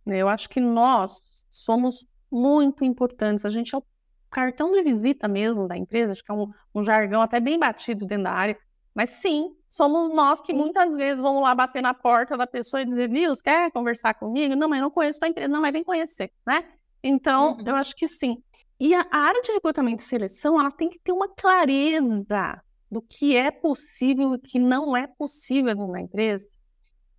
Né? Eu acho que nós somos muito importantes. A gente é o cartão de visita mesmo da empresa, acho que é um, um jargão até bem batido dentro da área. Mas sim, somos nós que muitas vezes vamos lá bater na porta da pessoa e dizer, viu, quer conversar comigo? Não, mas não conheço tua empresa. Não, mas vem conhecer, né? Então, uhum. eu acho que sim. E a, a área de recrutamento e seleção, ela tem que ter uma clareza do que é possível e que não é possível na empresa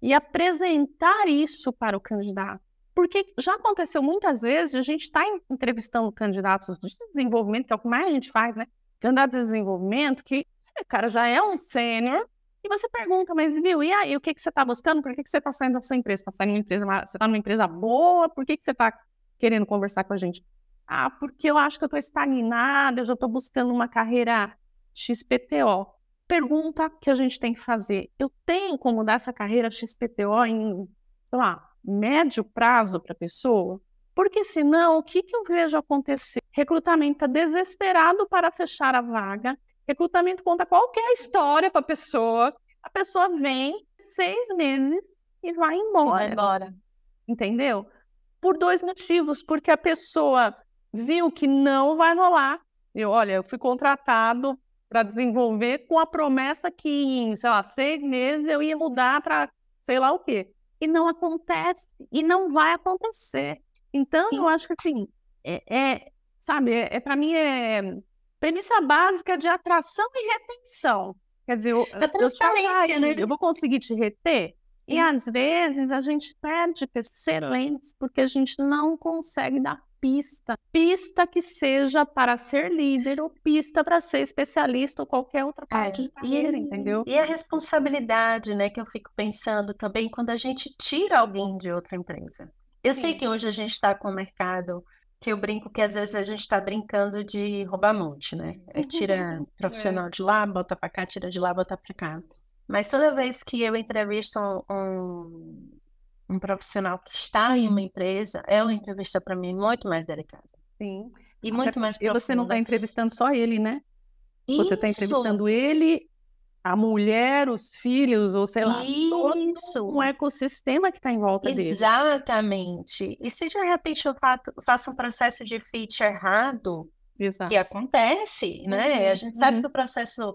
e apresentar isso para o candidato. Porque já aconteceu muitas vezes, a gente está entrevistando candidatos de desenvolvimento, que é o que mais a gente faz, né? Candidato de desenvolvimento, que esse cara já é um sênior, e você pergunta, mas viu, e aí, o que, que você está buscando? Por que, que você está saindo da sua empresa? Está saindo uma empresa, você está numa empresa boa? Por que, que você está querendo conversar com a gente? Ah, porque eu acho que eu estou estagnada, eu já estou buscando uma carreira XPTO. Pergunta que a gente tem que fazer. Eu tenho como dar essa carreira XPTO em, sei lá, médio prazo para a pessoa? Porque senão, o que, que eu vejo acontecer? Recrutamento está desesperado para fechar a vaga, Recrutamento conta qualquer história para a pessoa. A pessoa vem seis meses e vai embora. Vai embora. Entendeu? Por dois motivos. Porque a pessoa viu que não vai rolar. Eu, olha, eu fui contratado para desenvolver com a promessa que em, sei lá, seis meses eu ia mudar para sei lá o quê. E não acontece. E não vai acontecer. Então, Sim. eu acho que assim, é, é sabe, é, é para mim é Premissa básica de atração e retenção. Quer dizer, eu, a transparência, eu, né? eu vou conseguir te reter? E às vezes a gente perde excelentes porque a gente não consegue dar pista. Pista que seja para ser líder ou pista para ser especialista ou qualquer outra é, parte é, de carreira, e, entendeu? E a responsabilidade, né, que eu fico pensando também quando a gente tira alguém de outra empresa. Eu Sim. sei que hoje a gente está com o mercado que eu brinco que às vezes a gente está brincando de roubar monte, né? É, tira profissional de lá, bota para cá, tira de lá, bota para cá. Mas toda vez que eu entrevisto um, um, profissional que está em uma empresa, é uma entrevista para mim muito mais delicada. Sim. E muito mais profunda. E você não está entrevistando só ele, né? Isso. Você está entrevistando ele a mulher, os filhos, ou sei lá, Isso. todo um ecossistema que está em volta dele. Exatamente. E se de repente eu faço um processo de fit errado, Exato. que acontece, né? Uhum. A gente sabe uhum. que o processo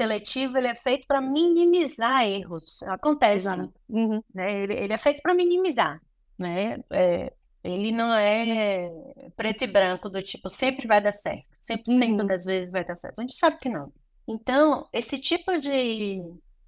seletivo ele é feito para minimizar erros. Acontece. Uhum. Né? Ele, ele, é feito para minimizar. Né? É, ele não é preto e branco, do tipo, sempre vai dar certo. 100% uhum. das vezes vai dar certo. A gente sabe que não. Então, esse tipo de,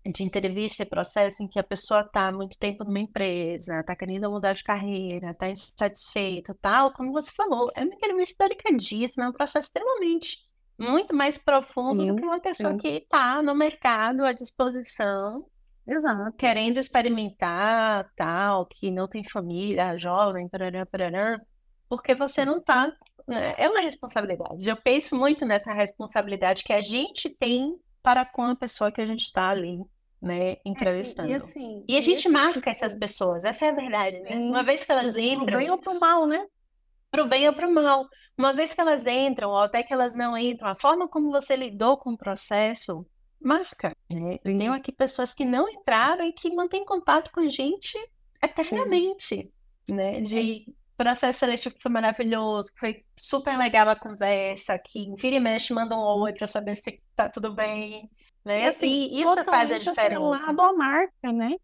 de entrevista e processo em que a pessoa está muito tempo numa empresa, está querendo mudar de carreira, está insatisfeito, tal, como você falou, é uma entrevista delicadíssima, é um processo extremamente muito mais profundo sim, do que uma pessoa sim. que está no mercado à disposição, Exato. querendo experimentar, tal, que não tem família, jovem, parará, parará, porque você não está é, é uma responsabilidade. Eu penso muito nessa responsabilidade que a gente tem para com a pessoa que a gente está ali, né, entrevistando. É, e, assim, e, a gente marca essas pessoas, essa é a verdade, né? Uma vez que elas entram. Ou pro mal, né? Pro bem ou pro mal. Uma vez que elas entram, ou até que elas não entram, a forma como você lidou com o processo marca. Né? Tenho aqui pessoas que não entraram e que mantêm contato com a gente eternamente, Sim. né? De processo seletivo foi maravilhoso, foi super legal a conversa, que vira e mexe, manda um oi para saber se tá tudo bem, né? E assim, isso faz a diferença. Atrelado à marca, né?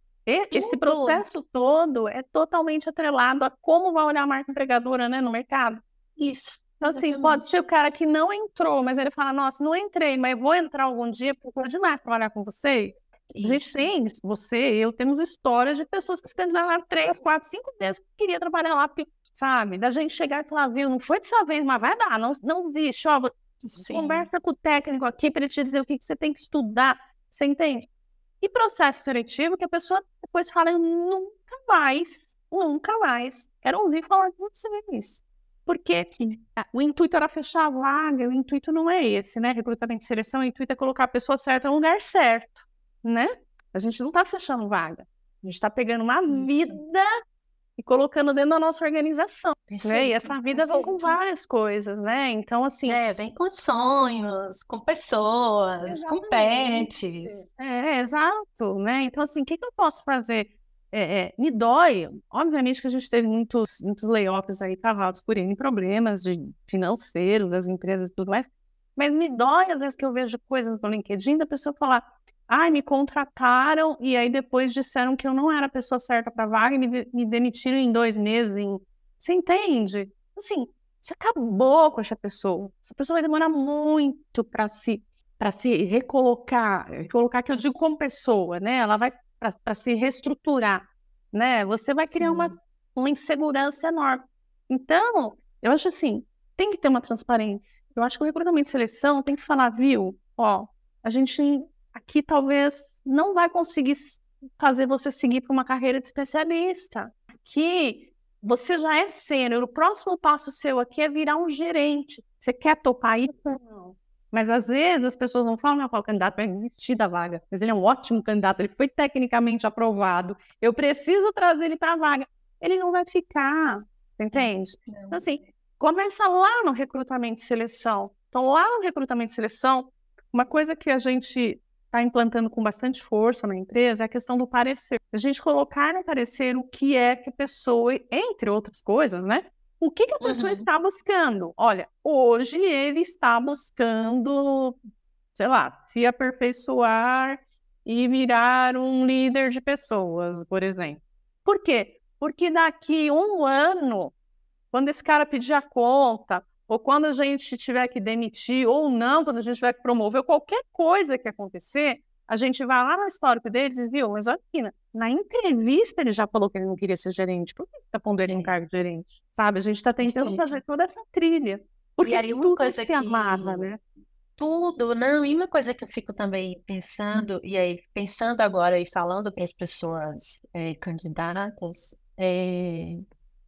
Esse tudo. processo todo é totalmente atrelado a como vai olhar a marca empregadora, né, no mercado. Isso. Então, assim, pode ser o cara que não entrou, mas ele fala, nossa, não entrei, mas vou entrar algum dia, porque é demais trabalhar com vocês. A gente tem, você, eu, temos histórias de pessoas que estão lá três, quatro, cinco vezes que queria trabalhar lá, porque, sabe? Da gente chegar e falar, viu, não foi dessa vez, mas vai dar, não, não existe, ó, Sim. conversa com o técnico aqui para ele te dizer o que, que você tem que estudar, você entende? E processo seletivo que a pessoa depois fala, eu nunca mais, nunca mais quero ouvir falar de vocês. Porque o intuito era fechar a vaga, o intuito não é esse, né? Recrutamento e seleção, o intuito é colocar a pessoa certa no lugar certo né? A gente não está fechando vaga. A gente está pegando uma vida e colocando dentro da nossa organização. Né? E essa vida vem com várias coisas, né? Então, assim. É, vem com sonhos, com pessoas, exatamente. com pets. É, exato, né? Então, assim, o que, que eu posso fazer? É, é, me dói, obviamente que a gente teve muitos, muitos layoffs aí cavados por N problemas de financeiros das empresas e tudo mais, mas me dói às vezes que eu vejo coisas no LinkedIn da pessoa falar, Ai, me contrataram e aí depois disseram que eu não era a pessoa certa para a vaga e me, de me demitiram em dois meses. Em... Você entende? Assim, você acabou com essa pessoa. Essa pessoa vai demorar muito para se para se recolocar, recolocar que eu digo como pessoa, né? Ela vai para se reestruturar, né? Você vai criar uma, uma insegurança enorme. Então, eu acho assim, tem que ter uma transparência. Eu acho que o recrutamento de seleção tem que falar, viu? Ó, a gente aqui talvez não vai conseguir fazer você seguir para uma carreira de especialista. Aqui você já é sênior, o próximo passo seu aqui é virar um gerente. Você quer topar isso? Não. Mas às vezes as pessoas não falam, meu, o candidato vai desistir da vaga, mas ele é um ótimo candidato, ele foi tecnicamente aprovado, eu preciso trazer ele para a vaga. Ele não vai ficar, você entende? Então, assim, começa lá no recrutamento e seleção. Então, lá no recrutamento e seleção, uma coisa que a gente está implantando com bastante força na empresa é a questão do parecer. A gente colocar no parecer o que é que a pessoa, entre outras coisas, né? O que, que a pessoa uhum. está buscando? Olha, hoje ele está buscando, sei lá, se aperfeiçoar e virar um líder de pessoas, por exemplo. Por quê? Porque daqui um ano, quando esse cara pedir a conta, ou quando a gente tiver que demitir, ou não, quando a gente tiver que promover, qualquer coisa que acontecer, a gente vai lá no histórico deles e viu, mas olha aqui, na, na entrevista ele já falou que ele não queria ser gerente. Por que você está pondo ele em cargo de gerente? Sabe? A gente está tentando fazer toda essa trilha. Porque e aí uma coisa que amarra, né? Tudo, não, e uma coisa que eu fico também pensando, e aí pensando agora e falando para as pessoas é, candidatas, é,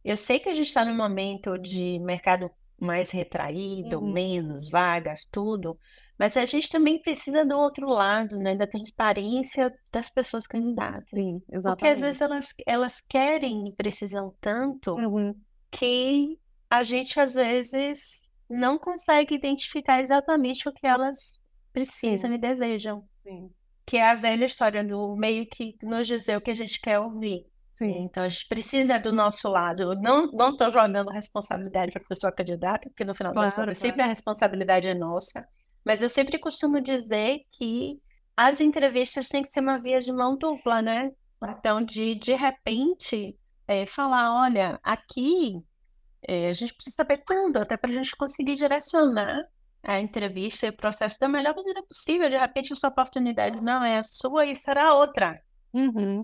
eu sei que a gente está num momento de mercado mais retraído, uhum. menos vagas, tudo. Mas a gente também precisa do outro lado, né? Da transparência das pessoas candidatas. Sim, exatamente. Porque às vezes elas, elas querem e precisam tanto uhum. que a gente às vezes não consegue identificar exatamente o que elas precisam Sim. e desejam. Sim. Que é a velha história do meio que nos dizer o que a gente quer ouvir. Sim. Então, a gente precisa do nosso lado. Não estou jogando responsabilidade para a pessoa candidata, porque no final claro, das contas, claro. sempre a responsabilidade é nossa. Mas eu sempre costumo dizer que as entrevistas têm que ser uma via de mão dupla, né? Então, de, de repente, é, falar: olha, aqui é, a gente precisa saber tudo, até para a gente conseguir direcionar a entrevista e o processo da melhor maneira possível. De repente, a sua oportunidade não é a sua e será outra. Uhum.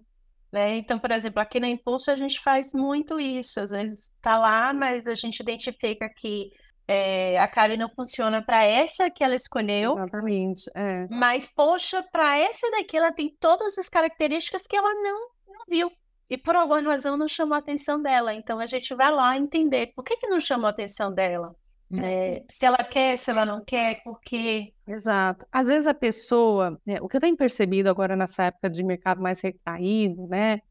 Né? Então, por exemplo, aqui na Impulso a gente faz muito isso. Às vezes está lá, mas a gente identifica que é, a Karen não funciona para essa que ela escolheu. Exatamente. É. Mas, poxa, para essa daqui ela tem todas as características que ela não, não viu. E por alguma razão não chamou a atenção dela. Então a gente vai lá entender por que, que não chamou a atenção dela. É, se ela quer, se ela não quer, por quê? Exato. Às vezes a pessoa, né, o que eu tenho percebido agora nessa época de mercado mais recaído, né?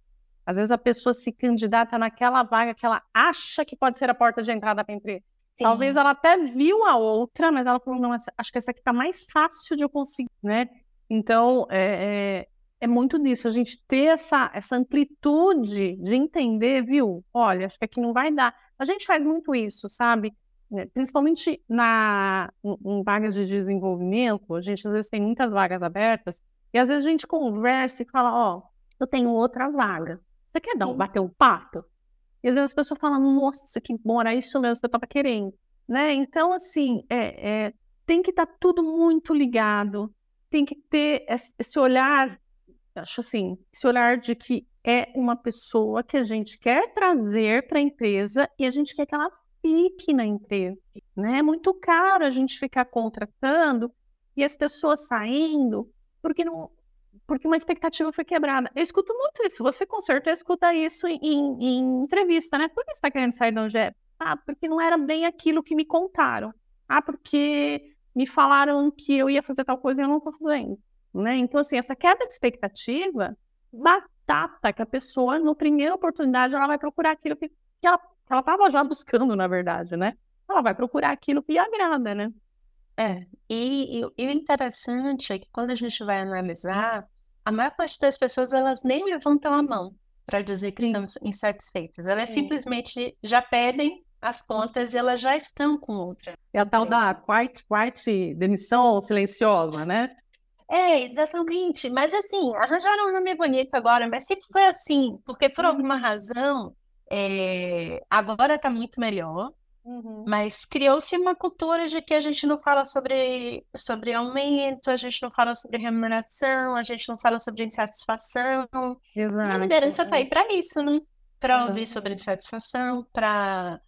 Às vezes a pessoa se candidata naquela vaga que ela acha que pode ser a porta de entrada para a empresa. Sim. Talvez ela até viu a outra, mas ela falou, não, acho que essa aqui está mais fácil de eu conseguir, né? Então, é, é, é muito nisso, a gente ter essa, essa amplitude de entender, viu? Olha, acho que aqui não vai dar. A gente faz muito isso, sabe? Né, principalmente na, em vagas de desenvolvimento, a gente às vezes tem muitas vagas abertas, e às vezes a gente conversa e fala, ó, oh, eu tenho outra vaga. Você quer dar um, bater um pato? E às vezes as pessoas falam, nossa, que bom, era isso mesmo que eu estava querendo. né? Então, assim, é, é tem que estar tá tudo muito ligado, tem que ter esse olhar, acho assim, esse olhar de que é uma pessoa que a gente quer trazer para a empresa e a gente quer que ela fique na empresa, né? É muito caro a gente ficar contratando e as pessoas saindo porque não porque uma expectativa foi quebrada. Eu escuto muito isso. Você com certeza escuta isso em, em entrevista, né? Por que você está querendo sair da UGEP? Ah, porque não era bem aquilo que me contaram. Ah, porque me falaram que eu ia fazer tal coisa e eu não estou fazendo. Né? Então, assim, essa queda de expectativa, batata, que a pessoa, na primeira oportunidade, ela vai procurar aquilo que, que ela estava já buscando, na verdade, né? Ela vai procurar aquilo que lhe agrada, né? É, e, e, o interessante é que quando a gente vai analisar, a maior parte das pessoas, elas nem levantam a mão para dizer que Sim. estão insatisfeitas. Elas Sim. simplesmente já pedem as contas e elas já estão com outra. É a tal da quiet, quiet demissão silenciosa, né? É, exatamente. Mas assim, arranjaram um nome bonito agora, mas sempre foi assim, porque por alguma razão, é... agora está muito melhor, uhum. mas criou-se uma cultura de que a gente não fala sobre, sobre aumento, a gente não fala sobre remuneração, a gente não fala sobre insatisfação. Exato. E a liderança está aí para isso, né? Para ouvir sobre insatisfação, para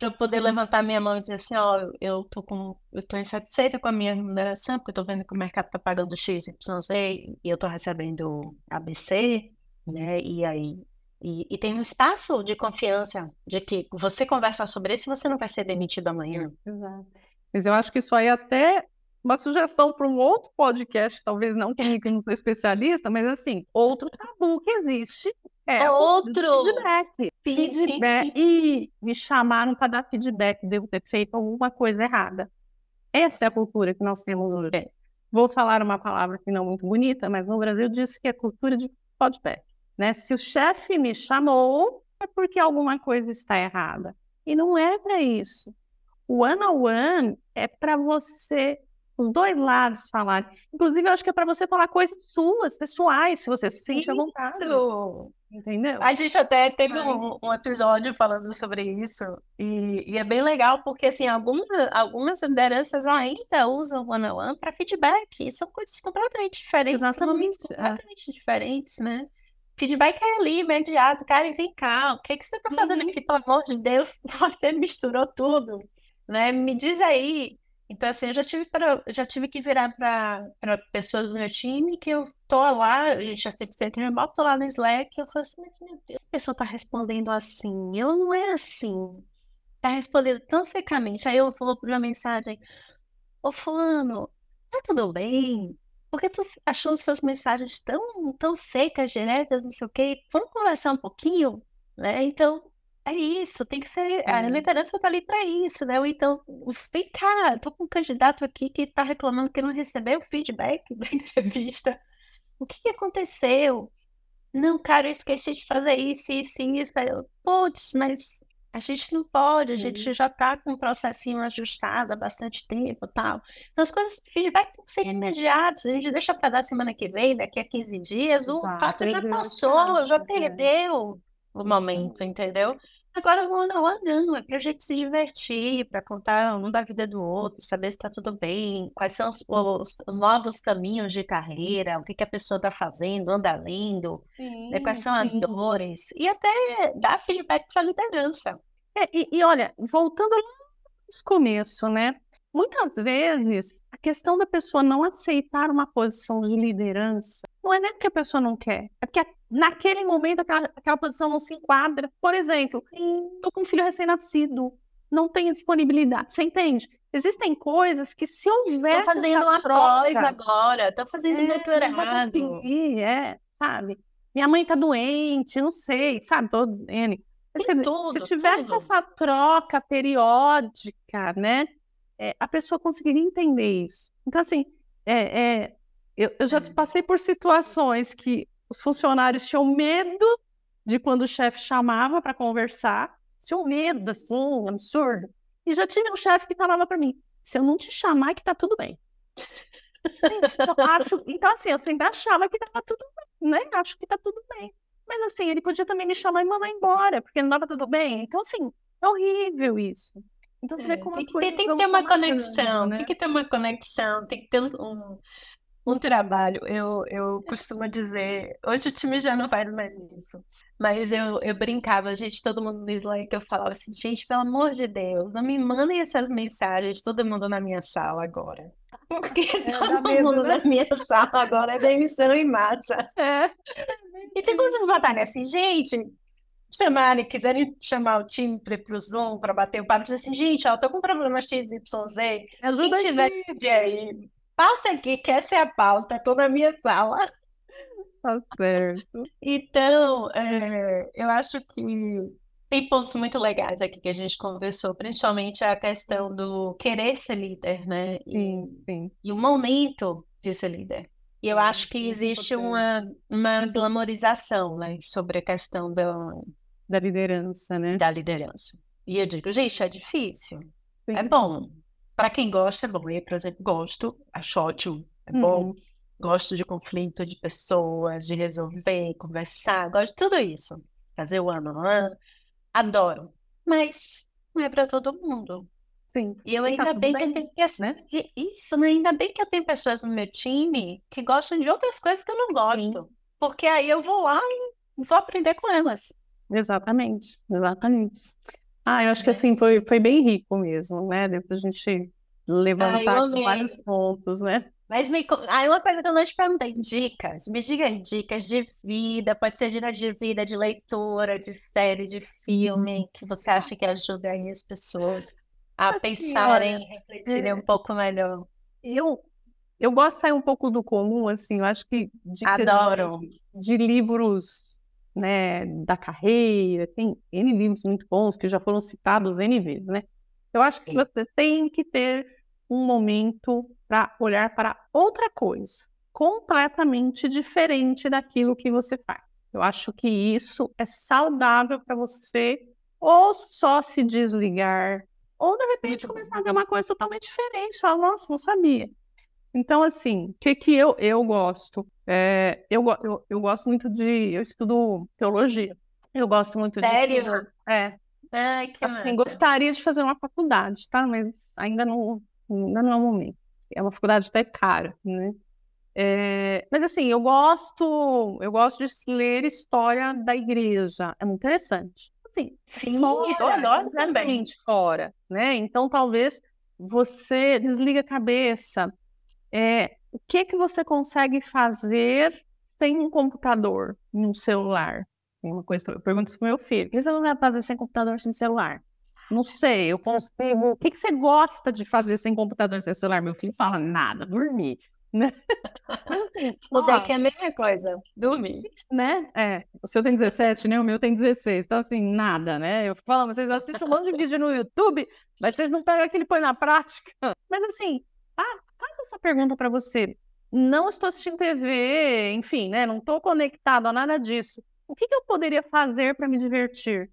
eu poder levantar minha mão e dizer assim, ó, eu tô com, eu tô insatisfeita com a minha remuneração, porque eu tô vendo que o mercado tá pagando X, Y, Z, e eu tô recebendo ABC, né, e aí, e, e, tem um espaço de confiança de que você conversar sobre isso, você não vai ser demitido amanhã. Exato. Mas eu acho que isso aí é até uma sugestão para um outro podcast, talvez não comigo, que não sou especialista, mas assim, outro tabu que existe é, é outro feedback. Sim, feedback. Sim, sim. E me chamaram para dar feedback, devo ter feito alguma coisa errada. Essa é a cultura que nós temos hoje. É. Vou falar uma palavra que não muito bonita, mas no Brasil diz que é cultura de feedback. Né? Se o chefe me chamou, é porque alguma coisa está errada. E não é para isso. O one-on-one -on -one é para você os dois lados falarem. Inclusive, eu acho que é para você falar coisas suas, pessoais, se você se sente à vontade. Entendeu? A gente até teve Mas... um, um, episódio falando sobre isso, e, e, é bem legal, porque assim, algumas, algumas lideranças ainda usam o one-on-one para feedback, e são coisas completamente diferentes, Exatamente. são completamente é. diferentes, né? Feedback é ali, imediato, cara, vem cá, o que, que você está fazendo uhum. aqui, pelo amor de Deus? Você misturou tudo, né? Me diz aí, então, assim, eu já tive, pra, já tive que virar para pessoas do meu time que eu tô lá, a gente já sempre tenta remoto, tô lá no Slack, eu falo assim, mas meu Deus, a pessoa tá respondendo assim, eu não é assim. Tá respondendo tão secamente. Aí eu vou para uma mensagem, ô fulano, tá tudo bem? Por que tu achou as suas mensagens tão, tão secas, diretas, não sei o quê? Vamos conversar um pouquinho? Né? Então, é isso, tem que ser. A liderança está ali para isso, né? Ou então, vem cá, tô com um candidato aqui que está reclamando que não recebeu feedback da entrevista. O que, que aconteceu? Não, cara, eu esqueci de fazer isso, isso, isso. Putz, mas a gente não pode, a gente já está com um processinho ajustado há bastante tempo tal. Então, as coisas, feedback tem que ser imediatos. A gente deixa para dar semana que vem, daqui a 15 dias. O Exato, fato já passou, já perdeu o momento, entendeu? Agora o ano a não, é pra gente se divertir, para contar um da vida do outro, saber se tá tudo bem, quais são os, os novos caminhos de carreira, o que, que a pessoa tá fazendo, anda lendo, né, quais são as dores, e até dar feedback para a liderança. É, e, e olha, voltando lá no começo, né? Muitas vezes, a questão da pessoa não aceitar uma posição de liderança não é nem porque a pessoa não quer, é porque naquele momento aquela, aquela posição não se enquadra. Por exemplo, estou com um filho recém-nascido, não tenho disponibilidade. Você entende? Existem coisas que se houver. Estou fazendo uma troca, agora, estou fazendo é, doutorado. Conseguir, é, sabe? Minha mãe está doente, não sei, sabe? Todos N. Dizer, tudo, se tivesse tudo. essa troca periódica, né? É, a pessoa conseguiria entender isso. Então, assim, é, é eu, eu já é. passei por situações que os funcionários tinham medo de quando o chefe chamava para conversar, tinham medo, assim, absurdo. E já tive um chefe que falava para mim: se eu não te chamar, é que tá tudo bem. então, acho, então, assim, eu sempre achava que tava tudo bem, né? Acho que tá tudo bem. Mas, assim, ele podia também me chamar e mandar embora, porque não dava tudo bem. Então, assim, é horrível isso. Então você vê É, como tem as tem que ter uma conexão, tem né? que ter uma conexão, tem que ter um, um trabalho. Eu, eu costumo dizer, hoje o time já não faz mais isso, mas eu, eu brincava, gente, todo mundo no Slack, eu falava assim, gente, pelo amor de Deus, não me mandem essas mensagens, todo mundo na minha sala agora. Porque É, todo medo, mundo né? na minha sala agora é demissão em massa. É. E tem quando vocês botarem assim, gente, chamarem, quiserem chamar o time para pro Zoom, para bater o papo, dizer assim, gente, ó, eu tô com problema XYZ, Me quem ajuda tiver aí, passa aqui, que essa é a pauta, tô na minha sala. Tá certo. Então, é, eu acho que tem pontos muito legais aqui que a gente conversou, principalmente a questão do querer ser líder, né? E, Sim, sim. e o momento de ser líder. E eu É, acho que existe uma, uma glamorização, né, sobre a questão da, Da liderança, né? da liderança. E eu digo, gente, é difícil. Sim. É bom. Para quem gosta, é bom. Eu, por exemplo, gosto, acho ótimo. É bom. Uhum. Gosto de conflito de pessoas, de resolver, conversar, gosto de tudo isso. Fazer o ano ano. Adoro. Mas não é para todo mundo. Sim. E eu tá ainda tudo bem que eu bem, tenho assim, né? isso, né? Ainda bem que eu tenho pessoas no meu time que gostam de outras coisas que eu não gosto. Porque aí eu vou lá e vou aprender com elas. Exatamente, exatamente. Ah, eu acho que assim foi, foi bem rico mesmo, né? Deu pra gente levantar amei. vários pontos, né? Mas me... con- ah, uma coisa que eu não te perguntei, dicas. Me diga aí, dicas de vida, pode ser dicas de vida, de leitura, de série, de filme, que você acha que ajuda aí as pessoas a Assim, pensarem, olha, refletirem é, um pouco melhor. eu, eu gosto de sair um pouco do comum, assim, eu acho que dicas de, Adoro. de livros, né, da carreira, tem N livros muito bons que já foram citados N vezes, né? Eu acho que Sim. você tem que ter um momento para olhar para outra coisa, completamente diferente daquilo que você faz. Eu acho que isso é saudável para você ou só se desligar, ou de repente começar a ver uma coisa totalmente diferente. Falar, nossa, não sabia. Então, assim, o que que eu, eu gosto? É, eu, eu, eu gosto muito de. Eu estudo teologia. Eu gosto muito de Sério? É, Ai, que assim, massa. gostaria de fazer uma faculdade, tá? Mas ainda não, ainda não é o momento. É uma faculdade até cara, né? É, mas assim, eu gosto, eu gosto de ler história da igreja. É muito interessante. Assim, Sim, eu fora, adoro também. fora, né? Então, talvez você desliga a cabeça. É, o que que você consegue fazer sem um computador, em um celular? Uma coisa que eu pergunto isso pro meu filho. O que você não vai fazer sem computador, sem celular? Não sei, eu consigo. O que que você gosta de fazer sem computador, sem celular? Meu filho fala nada, dormir, né? Mas assim, ó, que é a mesma coisa. Dormir. né? É, o seu tem 17, né? O meu tem 16. Então, assim, nada, né? Eu falo, vocês assistem um monte de vídeo no YouTube, mas vocês não pegam aquele e põe na prática. Mas, assim, ah, faça essa pergunta para você. Não estou assistindo TV, enfim, né? Não estou conectado a nada disso. O que que eu poderia fazer para me divertir?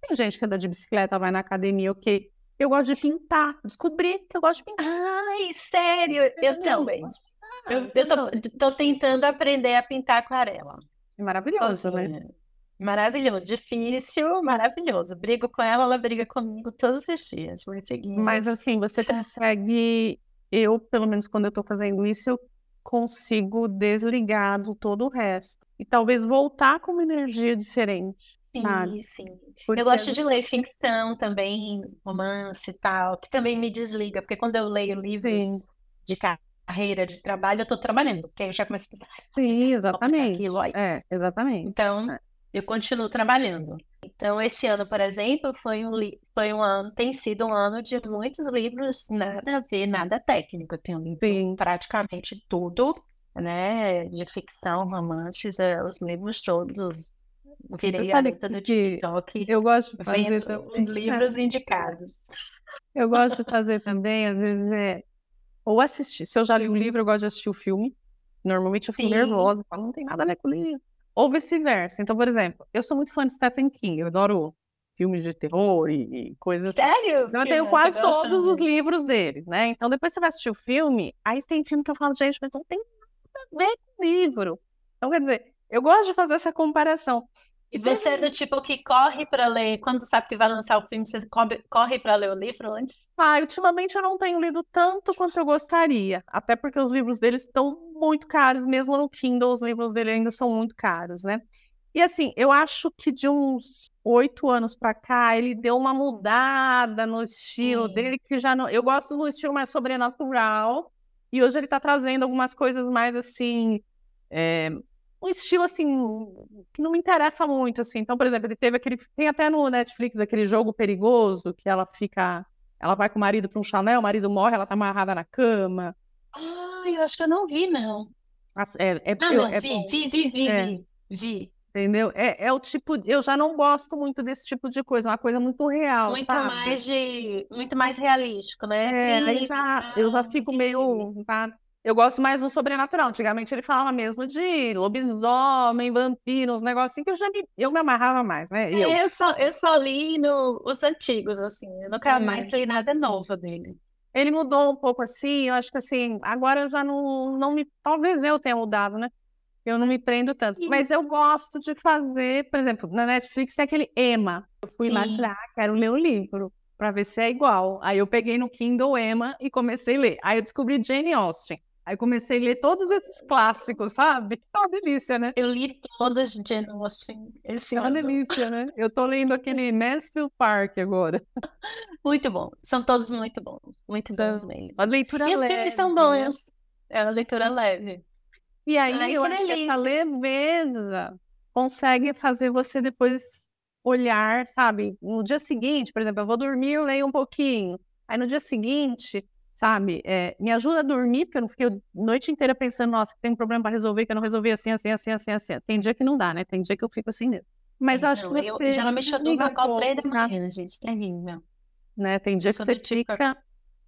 Tem gente que anda de bicicleta, vai na academia, ok. Eu gosto de pintar. Descobri que eu gosto de pintar. Ai, sério, eu Entendeu? também. Eu, eu tô, tô tentando aprender a pintar aquarela. É maravilhoso, né? Sozinha. Maravilhoso, difícil, maravilhoso. Brigo com ela, ela briga comigo todos os dias. Mas assim, você consegue. Eu, pelo menos quando eu tô fazendo isso, eu consigo desligar do todo o resto. E talvez voltar com uma energia diferente, sabe? Sim, sim. Porque Eu gosto de ler ficção também, romance e tal, que também me desliga, porque quando eu leio livros Sim. de carreira, de trabalho, eu tô trabalhando, porque aí eu já começo a pensar, "Ai, Sim, exatamente. aquilo, aí. É, exatamente. Então, É. eu continuo trabalhando. Então, esse ano, por exemplo, foi um, foi um ano, tem sido um ano de muitos livros, nada a ver, nada técnico. Eu tenho lido Sim. praticamente tudo, né? De ficção, romances, eh, os livros todos. Virei Você sabe garota do TikTok, eu gosto de fazer também. os livros indicados. Eu gosto de fazer também, às vezes, é. Ou assistir. Se eu já li o livro, eu gosto de assistir o filme. Normalmente eu fico Sim. nervosa, falo, não tem nada a ver com o livro. Ou vice-versa. Então, por exemplo, eu sou muito fã de Stephen King, eu adoro filmes de terror e, e coisas assim. Sério? Então, eu tenho quase todos os livros dele, né? Então, depois você vai assistir o filme, aí tem filme que eu falo, gente, mas não tem nada a ver com o livro. Então, quer dizer, eu gosto de fazer essa comparação. E você é do tipo que corre para ler, quando sabe que vai lançar o filme, você corre para ler o livro antes? Ah, ultimamente eu não tenho lido tanto quanto eu gostaria, até porque os livros deles estão muito caros, mesmo no Kindle os livros dele ainda são muito caros, né? E assim, eu acho que de uns oito anos para cá ele deu uma mudada no estilo Sim. dele, que já não. Eu gosto do estilo mais sobrenatural, e hoje ele está trazendo algumas coisas mais assim. É, um estilo assim que não me interessa muito assim. Então, por exemplo, ele teve aquele tem até no Netflix aquele jogo perigoso que ela fica, ela vai com o marido para um chalé, o marido morre, ela tá amarrada na cama. Ah, eu acho que eu não vi não. É, é, ah, não, é vi, vi, vi, vi, é. vi, vi. Entendeu? É, é o tipo, eu já não gosto muito desse tipo de coisa, uma coisa muito real, muito sabe? mais de, muito mais realístico, né? É, já, eu já fico meio, tá? Eu gosto mais do sobrenatural. Antigamente ele falava mesmo de lobisomem, vampiro, uns negócios assim que eu já me, eu me amarrava mais, né? Eu, eu, só, eu só li no, os antigos, assim. Eu nunca é. mais li nada novo dele. Ele mudou um pouco assim, eu acho que assim, agora eu já não, não me. Talvez eu tenha mudado, né? Eu não me prendo tanto. Sim. Mas eu gosto de fazer, por exemplo, na Netflix tem aquele Emma. Eu fui Sim. lá ah, quero ler o livro para ver se é igual. Aí eu peguei no Kindle Emma e comecei a ler. Aí eu descobri Jane Austen. Aí comecei a ler todos esses clássicos, sabe? É uma delícia, né? Eu li todas de Jane Austen esse ano. É uma delícia, né? Eu tô lendo aquele Mansfield Park agora. Muito bom. São todos muito bons. Muito bons mesmo. A leitura e leve. E os filmes são bons. Né? É uma leitura leve. E aí Ai, eu que acho delícia. que essa leveza consegue fazer você depois olhar, sabe? No dia seguinte, por exemplo, eu vou dormir, eu leio um pouquinho. Aí no dia seguinte sabe? É, me ajuda a dormir, porque eu não fiquei a noite inteira pensando, nossa, tem um problema para resolver que eu não resolvi assim, assim, assim, assim, assim. Tem dia que não dá, né? Tem dia que eu fico assim mesmo. Mas eu acho que você. Eu, geralmente eu durmo com três da manhã, gente. Terrível. Né? Tem dia que você fica,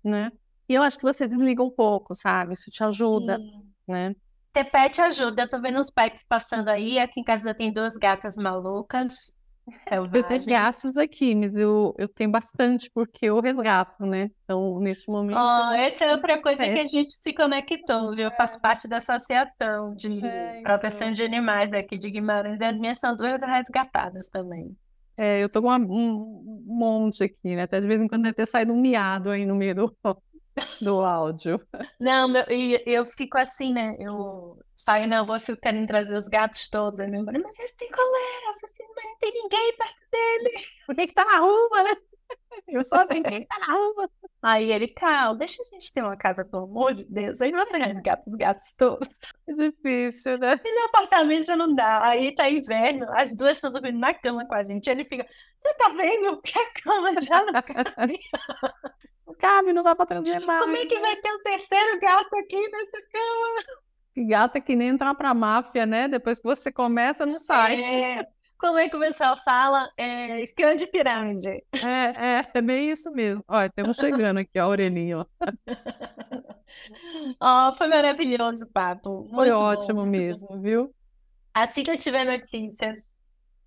né? E eu acho que você desliga um pouco, sabe? Isso te ajuda, Sim. né? Ter pet ajuda. Eu tô vendo os pets passando aí. Aqui em casa tem duas gatas malucas. Eu tenho gastos aqui, mas eu, eu tenho bastante porque eu resgato, né? Então, neste momento. Oh, essa é outra coisa que a gente se conectou, viu? Eu faço parte da associação de é, então. proteção de animais daqui de Guimarães. E as minhas são duas resgatadas também. É, eu tô com uma, um monte aqui, né? Até de vez em quando deve ter saído um miado aí no meio do, do áudio. Não, meu, e eu fico assim, né? Eu saio na rua, fico querendo trazer os gatos todos. Meu marido, mas esse tem colera. Assim, mas não tem ninguém perto dele. Por que que tá na rua, né? Eu assim, tá na rua? Aí ele, Cal, deixa a gente ter uma casa, pelo amor de Deus. Aí você resgata os gatos todos. É difícil, né? E no apartamento já não dá. Aí tá inverno, as duas estão dormindo na cama com a gente. Ele fica, você tá vendo que a cama já não cabe? Não cabe, não dá pra trazer mais. Como é que vai ter um terceiro gato aqui nessa cama? Que gato é que nem entrar pra máfia, né? Depois que você começa, não sai. É, como é que o pessoal fala? É, esquema de pirâmide. É, é, é bem isso mesmo. Olha, estamos chegando aqui, a orelhinha, ó. foi maravilhoso o papo. Muito foi ótimo bom, mesmo, bom. viu? Assim que eu tiver notícias,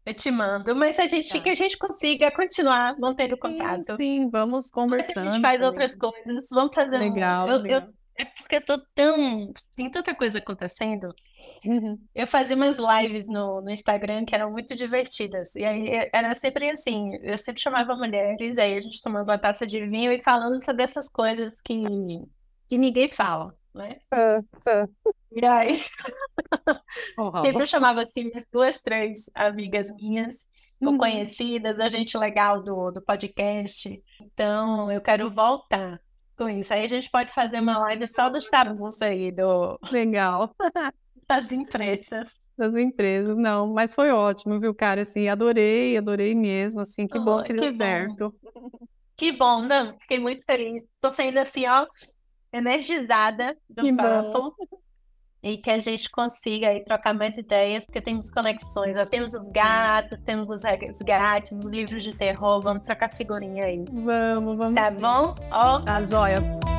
eu te mando. Mas a gente, tá. que a gente consiga continuar mantendo sim, contato. Sim, vamos conversando. A gente faz outras coisas, vamos fazer legal, um... eu, legal. Eu, é porque eu tô tão. Tem tanta coisa acontecendo. Uhum. Eu fazia umas lives no, no Instagram que eram muito divertidas. E aí era sempre assim: eu sempre chamava mulheres, aí a gente tomando uma taça de vinho e falando sobre essas coisas que, que ninguém fala, né? E aí. Oh, sempre eu chamava assim minhas duas, três amigas minhas, ou uhum. conhecidas, a gente legal do, do podcast. Então, eu quero voltar com isso. Aí a gente pode fazer uma live só dos tabus aí, do... Legal. das empresas. Das empresas, não, mas foi ótimo, viu, cara? Assim, adorei, adorei mesmo, assim, que oh, bom que, que deu bom. certo. Que bom, não, fiquei muito feliz. Tô saindo assim, ó, energizada do que papo. Bom e que a gente consiga aí trocar mais ideias, porque temos conexões. Temos os gatos, temos os resgates, os livros de terror, vamos trocar figurinha aí. Vamos, vamos. Tá bom? Ó. Tá joia.